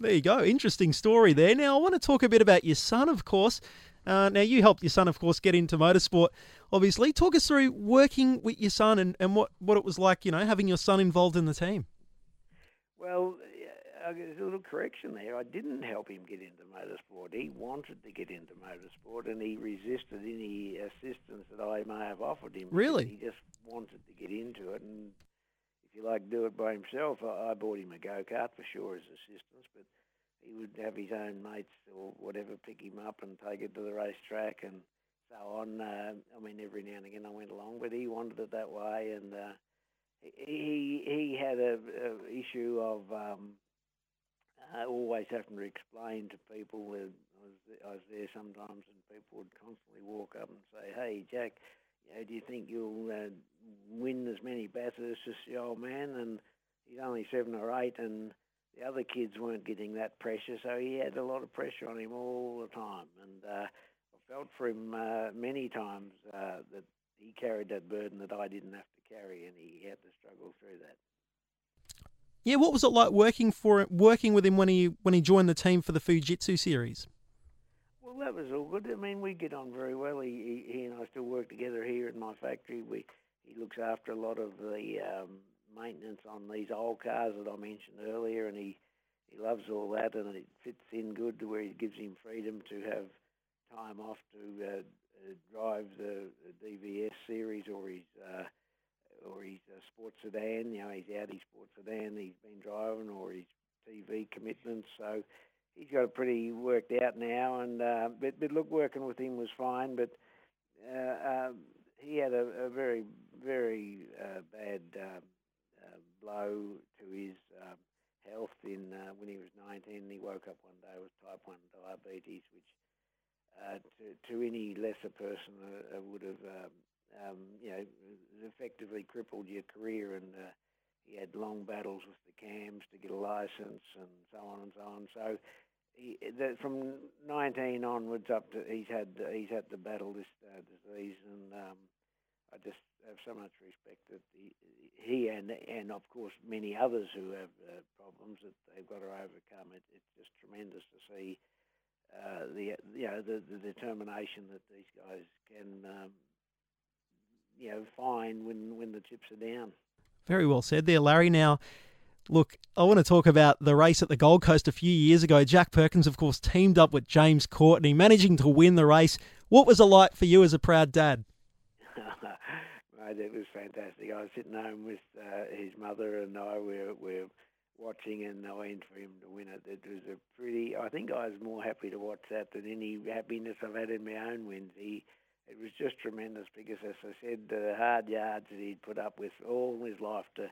There you go. Interesting story there. Now, I want to talk a bit about your son, of course. Uh, now, you helped your son, of course, get into motorsport, obviously. Talk us through working with your son and, and what, what it was like, you know, having your son involved in the team. Well, there's a little correction there. I didn't help him get into motorsport. He wanted to get into motorsport, and he resisted any assistance that I may have offered him. Really? He just wanted to get into it, and if you like, do it by himself. I, I bought him a go kart for sure as assistance, but he would have his own mates or whatever pick him up and take it to the racetrack and so on. Uh, I mean, every now and again I went along, but he wanted it that way, and uh, he he had a, a issue of um, uh, always having to explain to people. That I was I was there sometimes, and people would constantly walk up and say, "Hey, Jack." You know, do you think you'll uh, win as many Bathursts as the old man? And he's only seven or eight, and the other kids weren't getting that pressure, so he had a lot of pressure on him all the time. And uh, I felt for him uh, many times uh, that he carried that burden that I didn't have to carry, and he had to struggle through that. Yeah, what was it like working for working with him when he when he joined the team for the Fujitsu series? Well, that was all good. I mean, we get on very well. He, he, he and I still work together here in my factory. We he looks after a lot of the um, maintenance on these old cars that I mentioned earlier, and he he loves all that, and it fits in good to where he gives him freedom to have time off to uh, uh, drive the, the DVS series or his uh, or his uh, sports sedan. You know, he's out his sports sedan he's been driving, or his TV commitments. So he's got it pretty worked out now. And uh, but, but look, working with him was fine. But uh, um, he had a, a very very uh, bad um, uh, blow to his um, health in uh, when he was 19. He woke up one day with type 1 diabetes, which uh, to, to any lesser person uh, would have um, um, you know, effectively crippled your career. And uh, he had long battles with the CAMS to get a license and so on and so on. So he, that from 19 onwards up to he's had he's had to battle this uh, disease, and um, I just have so much respect that he, he and and of course many others who have uh, problems that they've got to overcome. It, it's just tremendous to see. Uh, the you know the, the determination that these guys can um, you know fine when when the chips are down. Very well said there, Larry. Now, look, I want to talk about the race at the Gold Coast a few years ago. Jack Perkins, of course, teamed up with James Courtney, managing to win the race. What was it like for you as a proud dad? Mate, it was fantastic. I was sitting home with uh, his mother and I. We're, we're watching and I went for him to win it. It was a pretty. I think I was more happy to watch that than any happiness I've had in my own wins. He it was just tremendous because, as I said, the hard yards that he'd put up with all his life to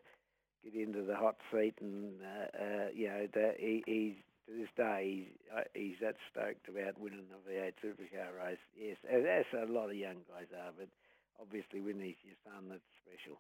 get into the hot seat, and uh, uh, you know, that he, he's to this day he's uh, he's that stoked about winning the V8 Supercar race. Yes, as a lot of young guys are, but obviously when he's your son, that's special.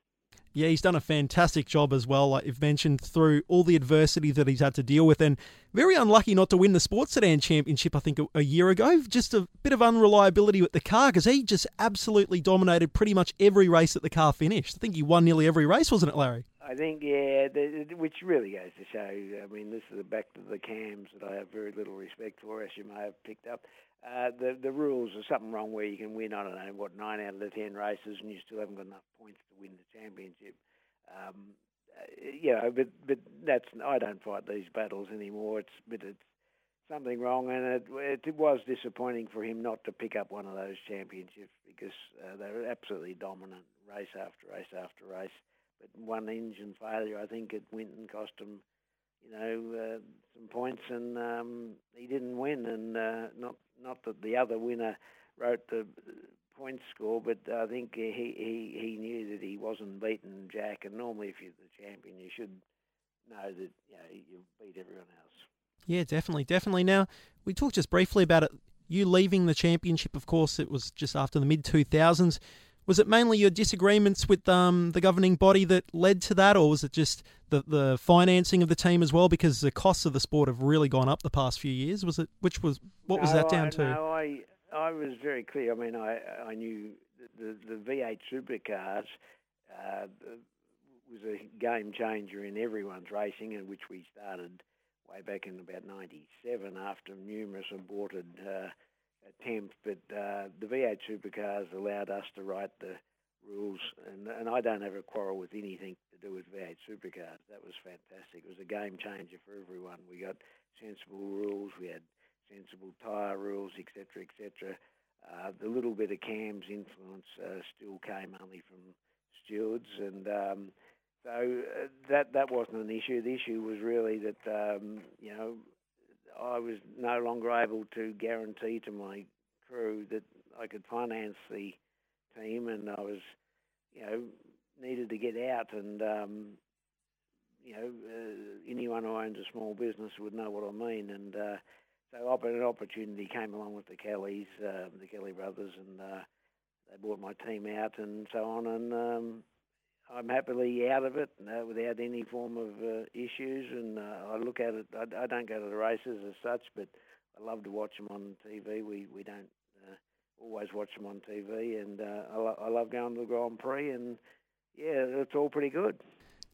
Yeah, he's done a fantastic job as well, like you've mentioned, through all the adversity that he's had to deal with. And very unlucky not to win the Sports Sedan Championship, I think, a, year ago. Just a bit of unreliability with the car because he just absolutely dominated pretty much every race that the car finished. I think he won nearly every race, wasn't it, Larry? I think, yeah, the, which really goes to show. I mean, this is the back to the CAMS that I have very little respect for, as you may have picked up. Uh, the the rules are something wrong where you can win. I don't know what nine out of the ten races, and you still haven't got enough points to win the championship. Um, uh, you know, but but that's I don't fight these battles anymore. It's but it's something wrong, and it it was disappointing for him not to pick up one of those championships because uh, they were absolutely dominant race after race after race. But one engine failure, I think, at Winton cost him, you know, uh, some points, and um, he didn't win. And uh, not not that the other winner wrote the point score, but I think he, he, he knew that he wasn't beating Jack. And normally, if you're the champion, you should know that you know you beat everyone else. Yeah, definitely, definitely. Now we talked just briefly about it. You leaving the championship, of course, it was just after the mid two thousands. Was it mainly your disagreements with um, the governing body that led to that, or was it just the, the financing of the team as well? Because the costs of the sport have really gone up the past few years. Was it which was what was that down I, to? No, I I was very clear. I mean, I I knew the the V8 supercars uh, was a game changer in everyone's racing, in which we started way back in about '97 after numerous aborted uh, attempts. But uh, the V8 supercars allowed us to write the rules, and and I don't have a quarrel with anything to do with V8 supercars. That was fantastic. It was a game changer for everyone. We got sensible rules. We had sensible tyre rules, etc., etc. Uh, the little bit of CAMS' influence uh, still came only from stewards, and um, so uh, that that wasn't an issue. The issue was really that um, you know I was no longer able to guarantee to my crew that I could finance the team, and I was you know needed to get out and. Um, you know, uh, anyone who owns a small business would know what I mean, and uh, so an opportunity came along with the Kellys, uh, the Kelly brothers, and uh, they brought my team out and so on. And um, I'm happily out of it uh, without any form of uh, issues. And uh, I look at it. I, I, don't go to the races as such, but I love to watch them on TV. We we don't uh, always watch them on TV, and uh, I, lo- I love going to the Grand Prix. And yeah, it's all pretty good.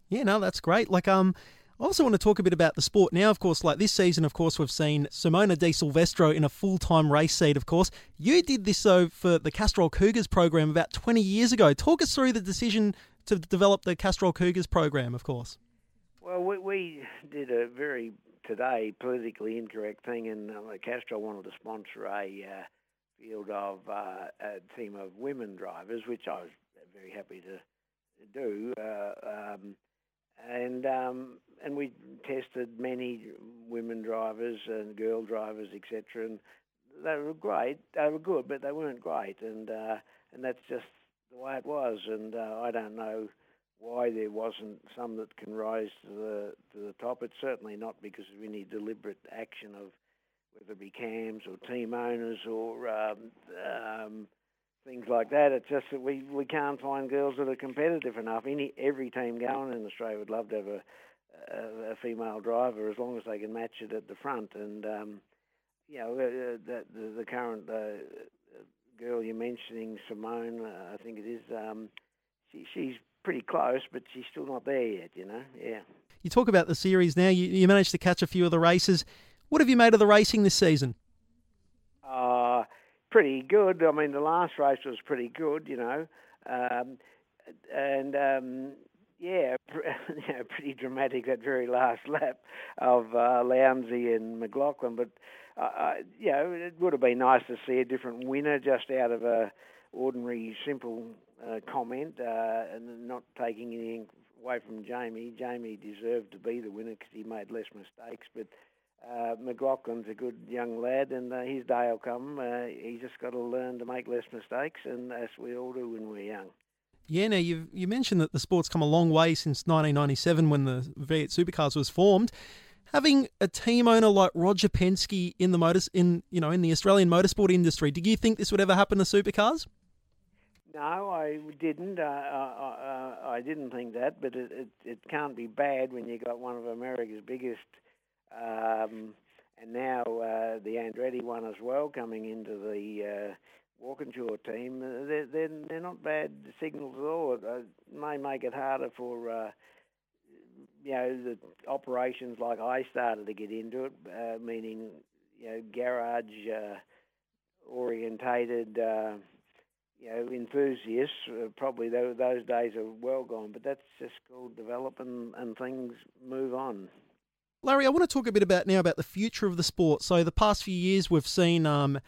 Yeah, no, that's great. Like um. I also want to talk a bit about the sport now, of course. Like this season, of course, we've seen Simona de Silvestro in a full time race seat, of course. You did this, though, for the Castrol Cougars program about 20 years ago. Talk us through the decision to develop the Castrol Cougars program, of course. Well, we, we did a very, today, politically incorrect thing, and uh, Castrol wanted to sponsor a uh, field of uh, a team of women drivers, which I was very happy to do. Uh, um, and um, and we tested many women drivers and girl drivers, etc. And they were great. They were good, but they weren't great. And uh, and that's just the way it was. And uh, I don't know why there wasn't some that can rise to the to the top. It's certainly not because of any deliberate action of whether it be CAMS or team owners or um, um, things like that. It's just that we, we can't find girls that are competitive enough. Any every team going in Australia would love to have a, a, a female driver as long as they can match it at the front. And um, you know, uh, the, the, the current uh, girl you're mentioning, Simone, uh, I think it is. Um, she, she's pretty close, but she's still not there yet. You know, yeah. You talk about the series now. You, you managed to catch a few of the races. What have you made of the racing this season? Uh, pretty good. I mean, the last race was pretty good, you know, um, and um, yeah, pretty dramatic that very last lap of uh, Lowndesy and McLaughlin. But uh, uh, you know, it would have been nice to see a different winner just out of a ordinary, simple uh, comment, uh, and not taking anything away from Jamie. Jamie deserved to be the winner because he made less mistakes, but uh, McLaughlin's a good young lad, and uh, his day will come. Uh, he's just got to learn to make less mistakes, and as we all do when we're young. Yeah, now you you mentioned that the sport's come a long way since 1997 when the V8 Supercars was formed. Having a team owner like Roger Penske in the motors in you know in the Australian motorsport industry, did you think this would ever happen to supercars? No, I didn't. Uh, I, I, I didn't think that, but it, it, it can't be bad when you got one of America's biggest um, and now uh, the Andretti one as well coming into the uh, Walkinshaw team. They're, they're, they're not bad signals at all. It may make it harder for uh, you know, the operations like I started to get into it, uh, meaning you know garage uh, orientated. Uh, you know, enthusiasts, uh, probably those, those days are well gone, but that's just called develop and, and things move on. Larry, I want to talk a bit about now about the future of the sport. So the past few years, we've seen um,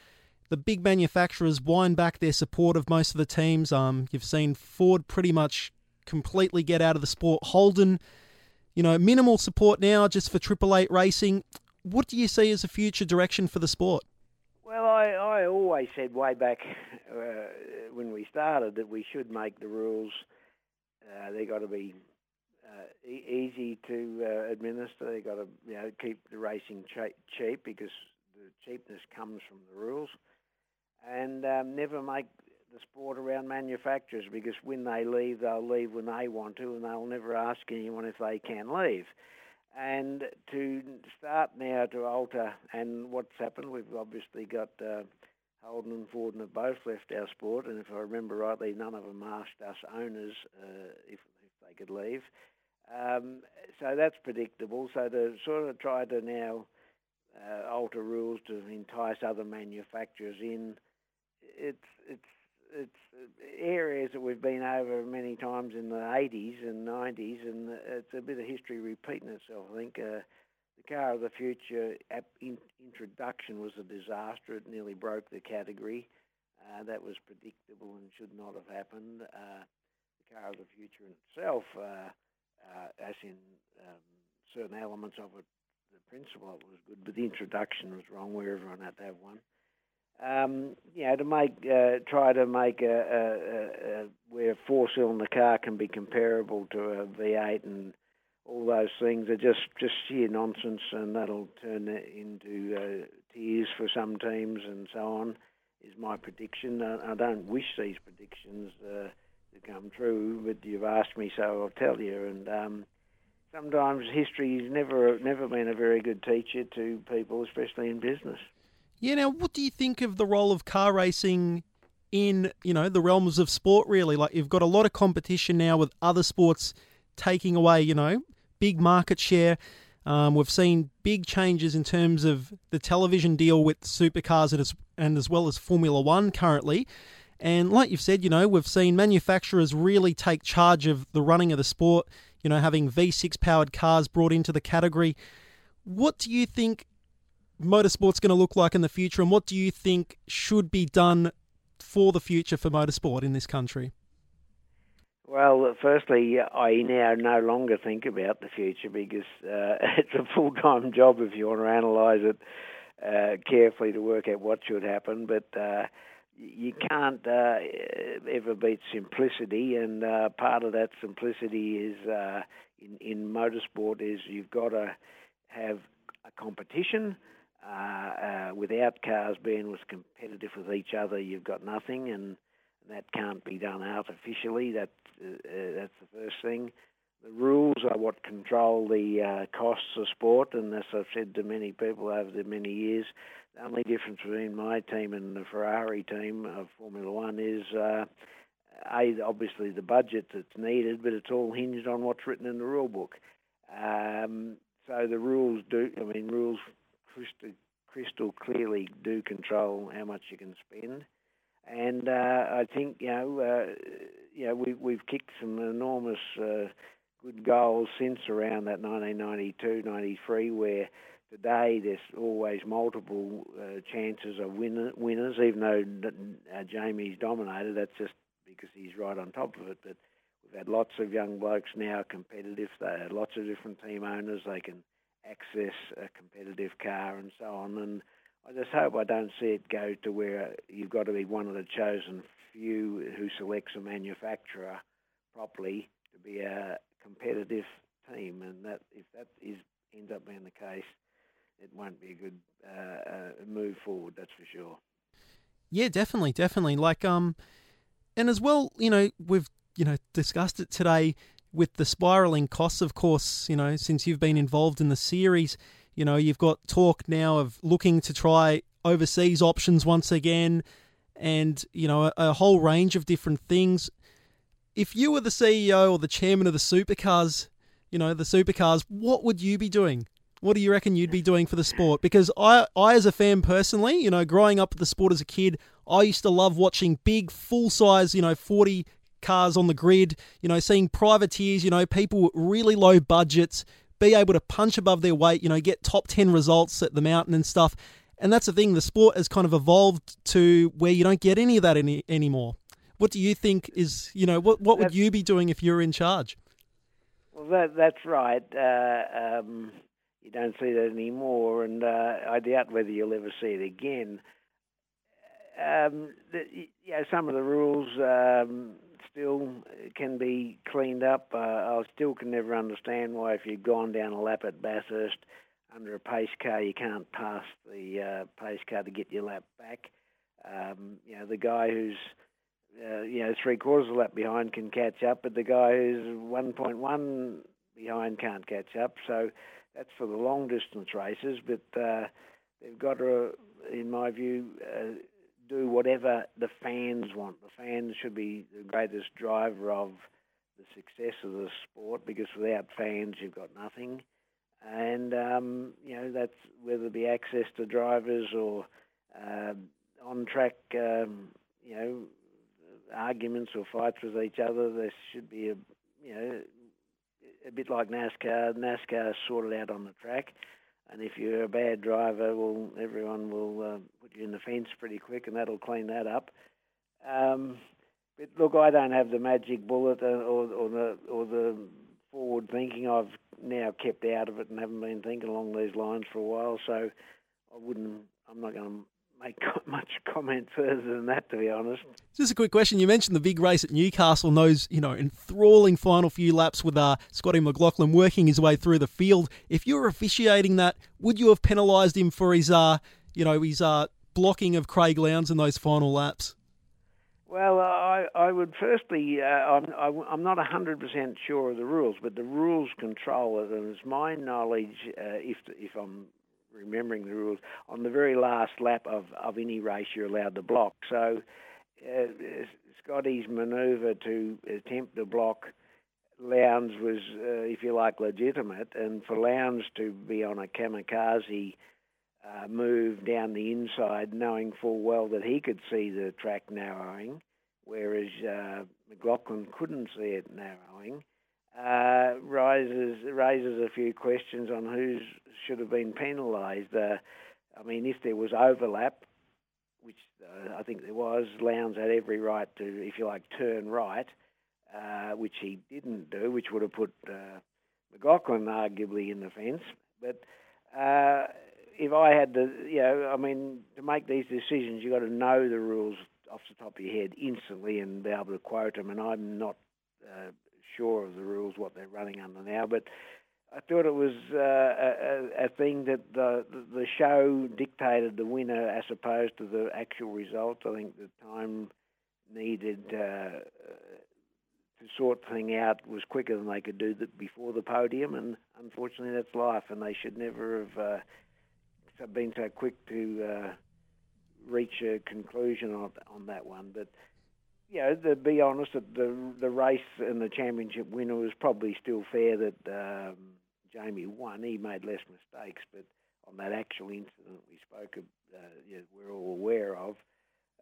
the big manufacturers wind back their support of most of the teams. Um, you've seen Ford pretty much completely get out of the sport. Holden, you know, minimal support now just for Triple Eight racing. What do you see as a future direction for the sport? Well, I, I always said way back uh, when we started that we should make the rules. Uh, they got to be uh, e- easy to uh, administer. They got to you know keep the racing cheap, because the cheapness comes from the rules, and um, never make the sport around manufacturers because when they leave, they'll leave when they want to, and they'll never ask anyone if they can leave. And to start now to alter, and what's happened, we've obviously got uh, Holden and Ford and have both left our sport, and if I remember rightly, none of them asked us owners uh, if, if they could leave. Um, so that's predictable. So to sort of try to now uh, alter rules to entice other manufacturers in, it's it's it's areas that we've been over many times in the 80s and 90s, and it's a bit of history repeating itself. I think uh, the car of the future in- introduction was a disaster. It nearly broke the category. Uh, that was predictable and should not have happened. Uh, the car of the future in itself, uh, uh, as in um, certain elements of it, the principle of it was good, but the introduction was wrong where everyone had to have one um, you know, to make uh, try to make a, a, a, where a four cylinder car can be comparable to a V8 and all those things are just just sheer nonsense, and that'll turn into uh, tears for some teams and so on. Is my prediction. I, I don't wish these predictions uh, to come true, but you've asked me, so I'll tell you. And um, sometimes history's never never been a very good teacher to people, especially in business. Yeah, now what do you think of the role of car racing in, you know, the realms of sport really? Like you've got a lot of competition now with other sports taking away, you know, big market share. Um, we've seen big changes in terms of the television deal with supercars and as, and as well as Formula One currently. And like you've said, you know, we've seen manufacturers really take charge of the running of the sport, you know, having V6 powered cars brought into the category. What do you think motorsport's going to look like in the future, and what do you think should be done for the future for motorsport in this country? Well, firstly, I now no longer think about the future because uh, it's a full time job if you want to analyse it uh, carefully to work out what should happen. But uh, you can't uh, ever beat simplicity, and uh, part of that simplicity is uh, in, in motorsport is you've got to have a competition uh, uh, without cars being as competitive with each other, you've got nothing, and that can't be done artificially. That uh, uh, that's the first thing. The rules are what control the costs of sport, and as I've said to many people over the many years, the only difference between my team and the Ferrari team of Formula One is. A, obviously the budget that's needed, but it's all hinged on what's written in the rule book. Um, so the rules do, I mean, rules crystal, crystal clearly do control how much you can spend. And uh, I think you know, uh, you know, we we've kicked some enormous uh, good goals since around that 1992, 93, where today there's always multiple uh, chances of winner, winners. Even though uh, Jamie's dominated, that's just because he's right on top of it. But we've had lots of young blokes now competitive. They had lots of different team owners. They can access a competitive car and so on. And I just hope I don't see it go to where you've got to be one of the chosen few who selects a manufacturer properly to be a competitive team. And that if that is ends up being the case, it won't be a good uh, uh, move forward. That's for sure. Yeah, definitely, definitely. Like um, and as well, you know, we've you know discussed it today with the spiraling costs, of course, you know, since you've been involved in the series, you know, you've got talk now of looking to try overseas options once again and, you know, a, a whole range of different things. If you were the CEO or the chairman of the supercars, you know, the supercars, what would you be doing? What do you reckon you'd be doing for the sport? Because I, I as a fan personally, you know, growing up with the sport as a kid, I used to love watching big, full size, you know, 40 cars on the grid, you know, seeing privateers, you know, people with really low budgets be able to punch above their weight, you know, get top 10 results at the mountain and stuff. And that's the thing, the sport has kind of evolved to where you don't get any of that any, anymore. What do you think is, you know, what, what would you be doing if you're in charge? Well, that, that's right. Uh, um, you don't see that anymore, and uh, I doubt whether you'll ever see it again. Um, the, yeah, some of the rules um, still can be cleaned up. Uh, I still can never understand why, if you've gone down a lap at Bathurst under a pace car, you can't pass the uh, pace car to get your lap back. Um, you know, the guy who's uh, you know three quarters of a lap behind can catch up, but the guy who's 1.1 behind can't catch up. So that's for the long distance races, but uh, they've got to, in my view, uh, do whatever the fans want. The fans should be the greatest driver of the success of the sport because without fans, you've got nothing. And um, you know that's whether it be access to drivers or uh, on track, um, you know, arguments or fights with each other. There should be a you know a bit like NASCAR. NASCAR sorted out on the track, and if you're a bad driver, well, everyone will uh, put you in the fence pretty quick, and that'll clean that up. Um, but look, I don't have the magic bullet uh, or, or the or the forward thinking. I've now kept out of it and haven't been thinking along these lines for a while, so I wouldn't. I'm not going to make much comment further than that, to be honest. Just a quick question. You mentioned the big race at Newcastle and those, you know, enthralling final few laps with uh, Scotty McLaughlin working his way through the field. If you were officiating that, would you have penalised him for his, uh, you know, his uh, blocking of Craig Lowndes in those final laps? Well, I, I would firstly, uh, I'm, I'm not 100% sure of the rules, but the rules control it, and it's my knowledge, uh, if if I'm remembering the rules, on the very last lap of, of any race you're allowed to block. So uh, Scotty's manoeuvre to attempt to block Lowndes was, uh, if you like, legitimate, and for Lowndes to be on a kamikaze uh, move down the inside, knowing full well that he could see the track narrowing, whereas uh, McLaughlin couldn't see it narrowing, uh, raises raises a few questions on who should have been penalised. Uh, I mean, if there was overlap, which uh, I think there was, Lowndes had every right to, if you like, turn right, uh, which he didn't do, which would have put uh, McLaughlin arguably in the fence. But if I had to, you know, I mean, to make these decisions, you've got to know the rules off the top of your head instantly and be able to quote them. And I'm not uh, sure of the rules, what they're running under now, but I thought it was uh, a, a, thing that the the show dictated the winner as opposed to the actual result. I think the time needed uh, to sort thing out was quicker than they could do the, before the podium, and unfortunately that's life, and they should never have uh, been so quick to uh, reach a conclusion on, on that one. But know, to be honest, the the race and the championship winner was probably still fair that um, Jamie won. He made less mistakes, but on that actual incident we spoke of, uh, know, we're all aware of,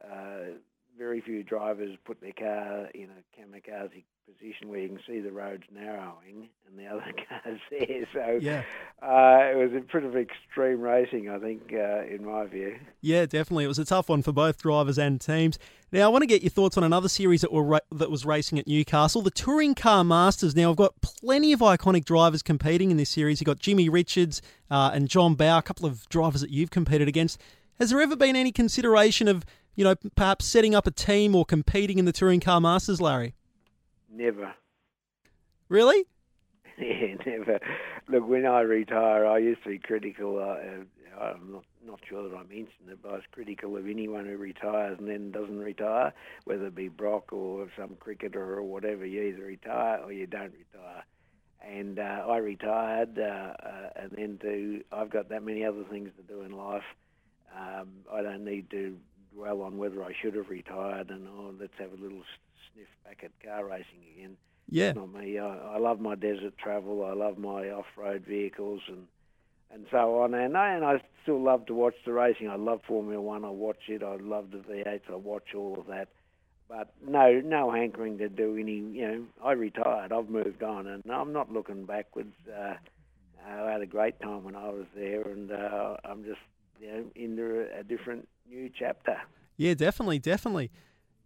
uh, very few drivers put their car in a kamikaze position where you can see the roads narrowing and the other cars there. So yeah. uh, it was a bit of extreme racing, I think, uh, in my view. Yeah, definitely. It was a tough one for both drivers and teams. Now, I want to get your thoughts on another series that were ra- that was racing at Newcastle, the Touring Car Masters. Now, I've got plenty of iconic drivers competing in this series. You've got Jimmy Richards uh, and John Bowe, a couple of drivers that you've competed against. Has there ever been any consideration of you know, perhaps setting up a team or competing in the Touring Car Masters, Larry? Never. Really? Yeah, never. Look, when I retire, I used to be critical. Uh, I'm not, not sure that I mentioned it, but I was critical of anyone who retires and then doesn't retire, whether it be Brock or some cricketer or whatever. You either retire or you don't retire. And uh, I retired, uh, uh, and then to I've got that many other things to do in life. Um, I don't need to dwell on whether I should have retired and oh, let's have a little sniff back at car racing again. Yeah. Not me. I, I love my desert travel. I love my off-road vehicles and and so on. And I, and I still love to watch the racing. I love Formula One. I watch it. I love the V8. I watch all of that. But no, no hankering to do any. You know, I retired. I've moved on, and I'm not looking backwards. Uh, I had a great time when I was there, and uh, I'm just you know into a different new chapter. Yeah, definitely, definitely.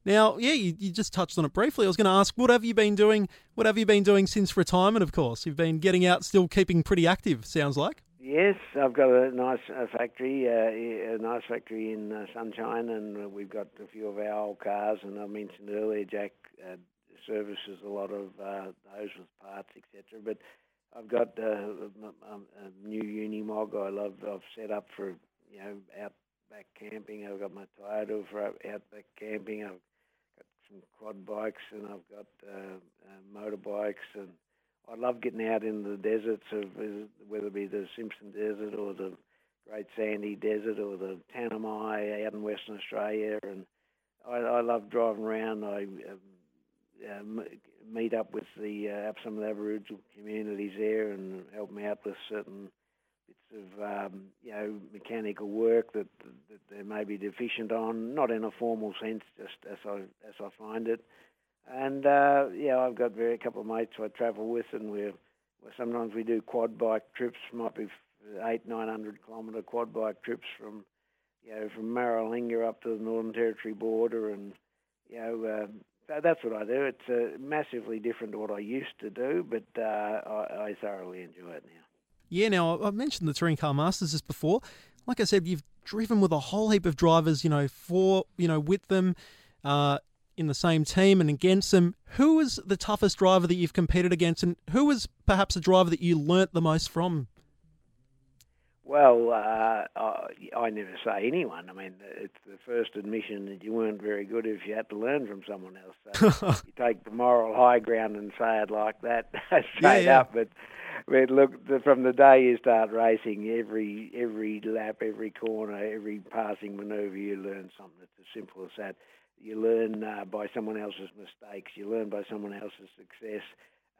Now, yeah, you, you just touched on it briefly. I was going to ask, what have you been doing? What have you been doing since retirement? Of course, you've been getting out, still keeping pretty active. Sounds like. Yes, I've got a nice uh, factory, uh, a nice factory in uh, Sunshine, and uh, we've got a few of our old cars. And I mentioned earlier, Jack uh, services a lot of uh, those with parts, etc. But I've got uh, a new Unimog. I love. I've set up for you know outback camping. I've got my Toyota for outback camping. I've got some quad bikes, and I've got uh, uh, motorbikes and I love getting out in the deserts of whether it be the Simpson Desert or the Great Sandy Desert or the Tanami out in Western Australia, and I, I love driving around. I um, uh, meet up with the uh, some of the Aboriginal communities there and help them out with certain bits of um, you know mechanical work that that they may be deficient on, not in a formal sense, just as I as I find it. And uh, yeah, I've got very a couple of mates I travel with, and we're, we're sometimes we do quad bike trips. Might be eight nine hundred kilometre quad bike trips from you know from Maralinga up to the Northern Territory border, and you know uh, that's what I do. It's uh, massively different to what I used to do, but uh, I, I thoroughly enjoy it now. Yeah, now I've mentioned the Touring Car Masters just before. Like I said, you've driven with a whole heap of drivers, you know, for you know with them. Uh, in the same team and against them. Who was the toughest driver that you've competed against, and who was perhaps a driver that you learnt the most from? Well, uh, I, I never say anyone. I mean, it's the first admission that you weren't very good if you had to learn from someone else. So you take the moral high ground and say it like that, straight yeah, yeah. up. But, but look, the, from the day you start racing, every every lap, every corner, every passing manoeuvre, you learn something. It's as simple as that. You learn uh, by someone else's mistakes. You learn by someone else's success.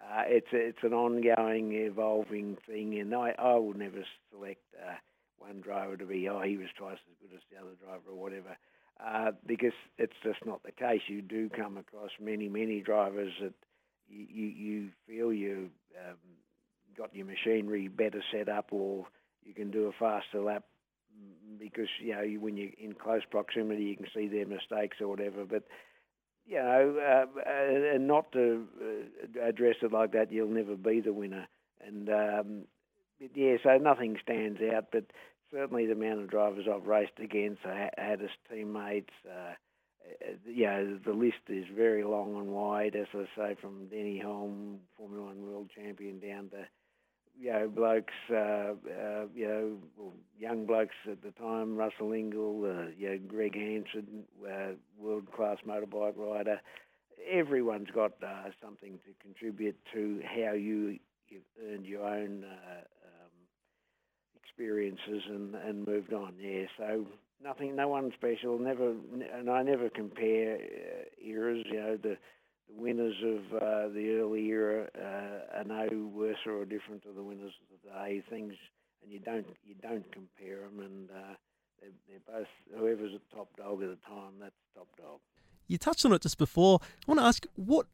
Uh, it's a, it's an ongoing, evolving thing, and I I will never select uh, one driver to be oh he was twice as good as the other driver or whatever, uh, because it's just not the case. You do come across many many drivers that you you, you feel you um, got your machinery better set up, or you can do a faster lap because you know when you're in close proximity, you can see their mistakes or whatever. But you know, uh, uh, and not to uh, address it like that, you'll never be the winner. And um, yeah, so nothing stands out, but certainly the amount of drivers I've raced against, I had as teammates. Uh, uh, you know, the list is very long and wide, as I say, from Denny Hulme, Formula One world champion, down to you know, blokes, uh, uh, you know, well, young blokes at the time, Russell Ingall, uh, you know, Gregg Hansford, uh, world-class motorbike rider. Everyone's got uh, something to contribute to how you you've earned your own uh, um, experiences and, and moved on. Yeah, so nothing, no one special. Never, and I never compare uh, eras. You know, the the winners of uh, the early era uh, are no worse or different to the winners of today. Things, and you don't you don't compare them, and uh, they're, they're both whoever's the top dog at the time. That's top dog. You touched on it just before. I want to ask what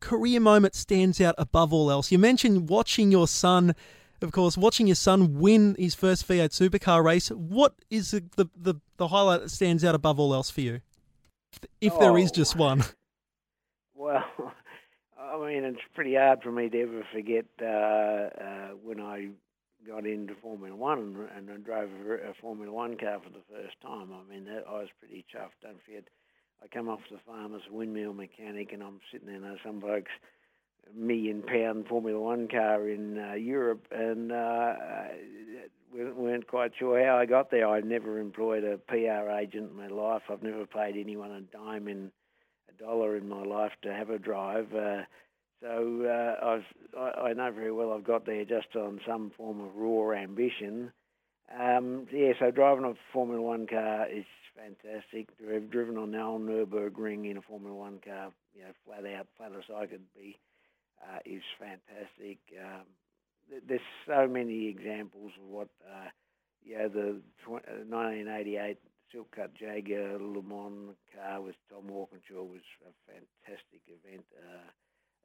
career moment stands out above all else. You mentioned watching your son. Of course, watching your son win his first V8 supercar race, what is the, the, the, the highlight that stands out above all else for you? If, there is just oh. one. Well, I mean, it's pretty hard for me to ever forget uh, uh, when I got into Formula One and, and drove a, a, Formula One car for the first time. I mean, that, I was pretty chuffed. Don't forget, I come off the farm as a windmill mechanic, and I'm sitting there, some bloke's million pound Formula One car in uh, Europe, and uh, we weren't quite sure how I got there. I've never employed a PR agent in my life. I've never paid anyone a dime in dollar in my life to have a drive. Uh, so uh, I've, I, I know very well I've got there just on some form of raw ambition. Um, yeah, so driving a Formula One car is fantastic. I've driven on the old Nurburgring in a Formula One car, you know, flat out, flat as I could be. uh, is fantastic. Um, th- there's so many examples of what, uh, yeah, the tw- 1988 Silk Cut Jaguar Le Mans car with Tom Walkinshaw was a fantastic event uh,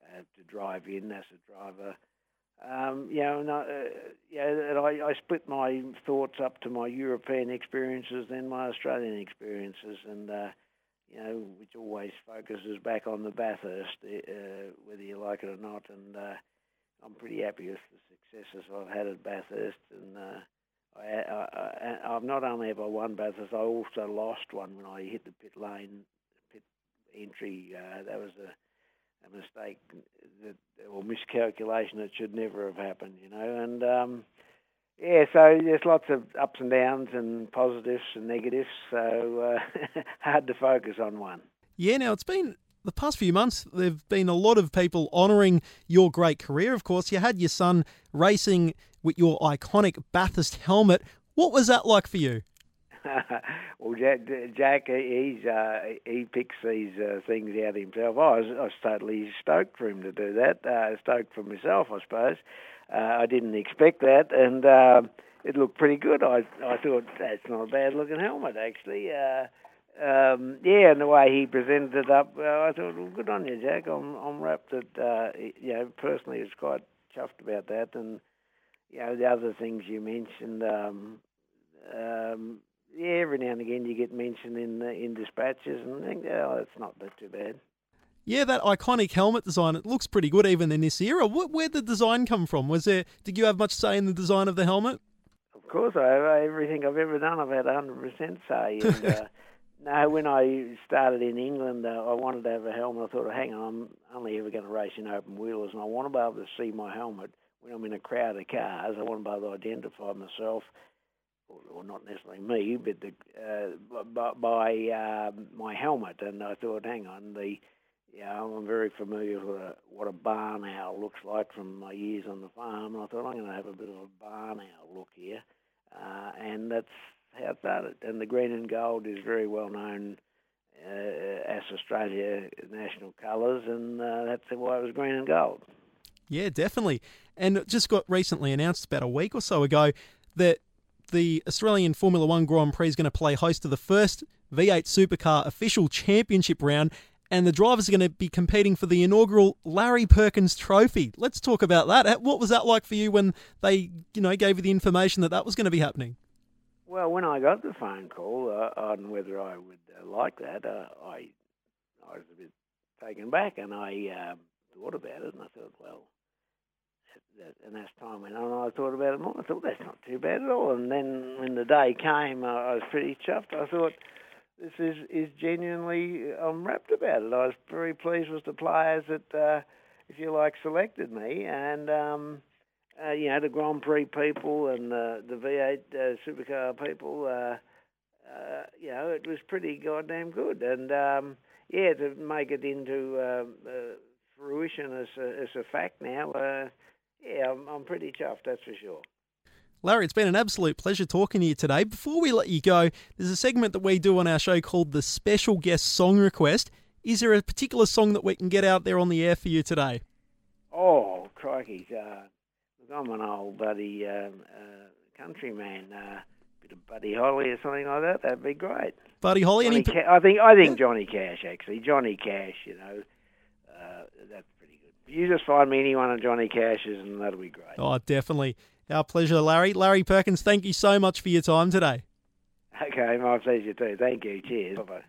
uh, to drive in as a driver. Um, you know, and I, uh, yeah, and I, I split my thoughts up to my European experiences, then my Australian experiences, and uh, you know, which always focuses back on the Bathurst, uh, whether you like it or not. And uh, I'm pretty happy with the successes I've had at Bathurst, and uh, I, I, I've not only have I won Bathurst, I also lost one when I hit the pit lane, pit entry. Uh, that was a a mistake that or miscalculation that should never have happened, you know. And um, yeah, so there's lots of ups and downs and positives and negatives. So uh, hard to focus on one. Yeah, now it's been the past few months. There've been a lot of people honouring your great career. Of course, you had your son racing with your iconic Bathurst helmet. What was that like for you? well, Jack, Jack he's uh, he picks these uh, things out himself. I was, I was totally stoked for him to do that. Uh, stoked for myself, I suppose. Uh, I didn't expect that, and uh, it looked pretty good. I I thought that's not a bad looking helmet actually. Uh, um, yeah, and the way he presented it up, I thought, well, good on you, Jack. I'm I'm wrapped that you know personally was quite chuffed about that, and you know the other things you mentioned. Um, um, yeah, every now and again you get mentioned in uh, in dispatches, and I think, oh, it's not that too bad. Yeah, that iconic helmet design, it looks pretty good even in this era. Where did the design come from? Was there, did you have much say in the design of the helmet? Of course, I have. Everything I've ever done, I've had 100% say. And, uh, no, when I started in England, uh, I wanted to have a helmet. I thought, hang on, I'm only ever going to race in open wheelers, and I want to be able to see my helmet when I'm in a crowd of cars. I want to be able to identify myself or, not necessarily me, but the, uh, by, by uh, my helmet. And I thought, hang on, the yeah, I'm very familiar with a, what a barn owl looks like from my years on the farm. And I thought I'm going to have a bit of a barn owl look here, uh, and that's how it started. And the green and gold is very well known uh, as Australia national colours, and uh, that's why it was green and gold. Yeah, definitely. And it just got recently announced about a week or so ago that the Australian Formula One Grand Prix is going to play host to the first V8 Supercar official championship round, and the drivers are going to be competing for the inaugural Larry Perkins Trophy. Let's talk about that. What was that like for you when they, you know, gave you the information that that was going to be happening? Well, when I got the phone call uh, on whether I would uh, like that, uh, I I was a bit taken back, and I um, thought about it, and I thought, well, and as time went on, I thought about it more. I thought that's not too bad at all. And then when the day came, I was pretty chuffed. I thought this is is genuinely. I'm wrapped about it. I was very pleased with the players that, uh, if you like, selected me, and um, uh, you know the Grand Prix people and uh, the V8 uh, supercar people. Uh, uh, you know, it was pretty goddamn good, and um, yeah, to make it into uh, fruition as a, as a fact now. Yeah, I'm, I'm pretty chuffed, that's for sure. Larry, it's been an absolute pleasure talking to you today. Before we let you go, there's a segment that we do on our show called the Special Guest Song Request. Is there a particular song that we can get out there on the air for you today? Oh, crikey. Uh, I'm an old buddy um, uh, countryman. Uh, bit of Buddy Holly or something like that. That'd be great. Buddy Holly? Johnny any... Ca- I think I think Johnny Cash, actually. Johnny Cash, you know. Uh, that's you just find me anyone of Johnny Cash's, and that'll be great. Oh, definitely. Our pleasure, Larry. Larry Perkins, thank you so much for your time today. Okay, my pleasure too. Thank you. Cheers. Bye bye.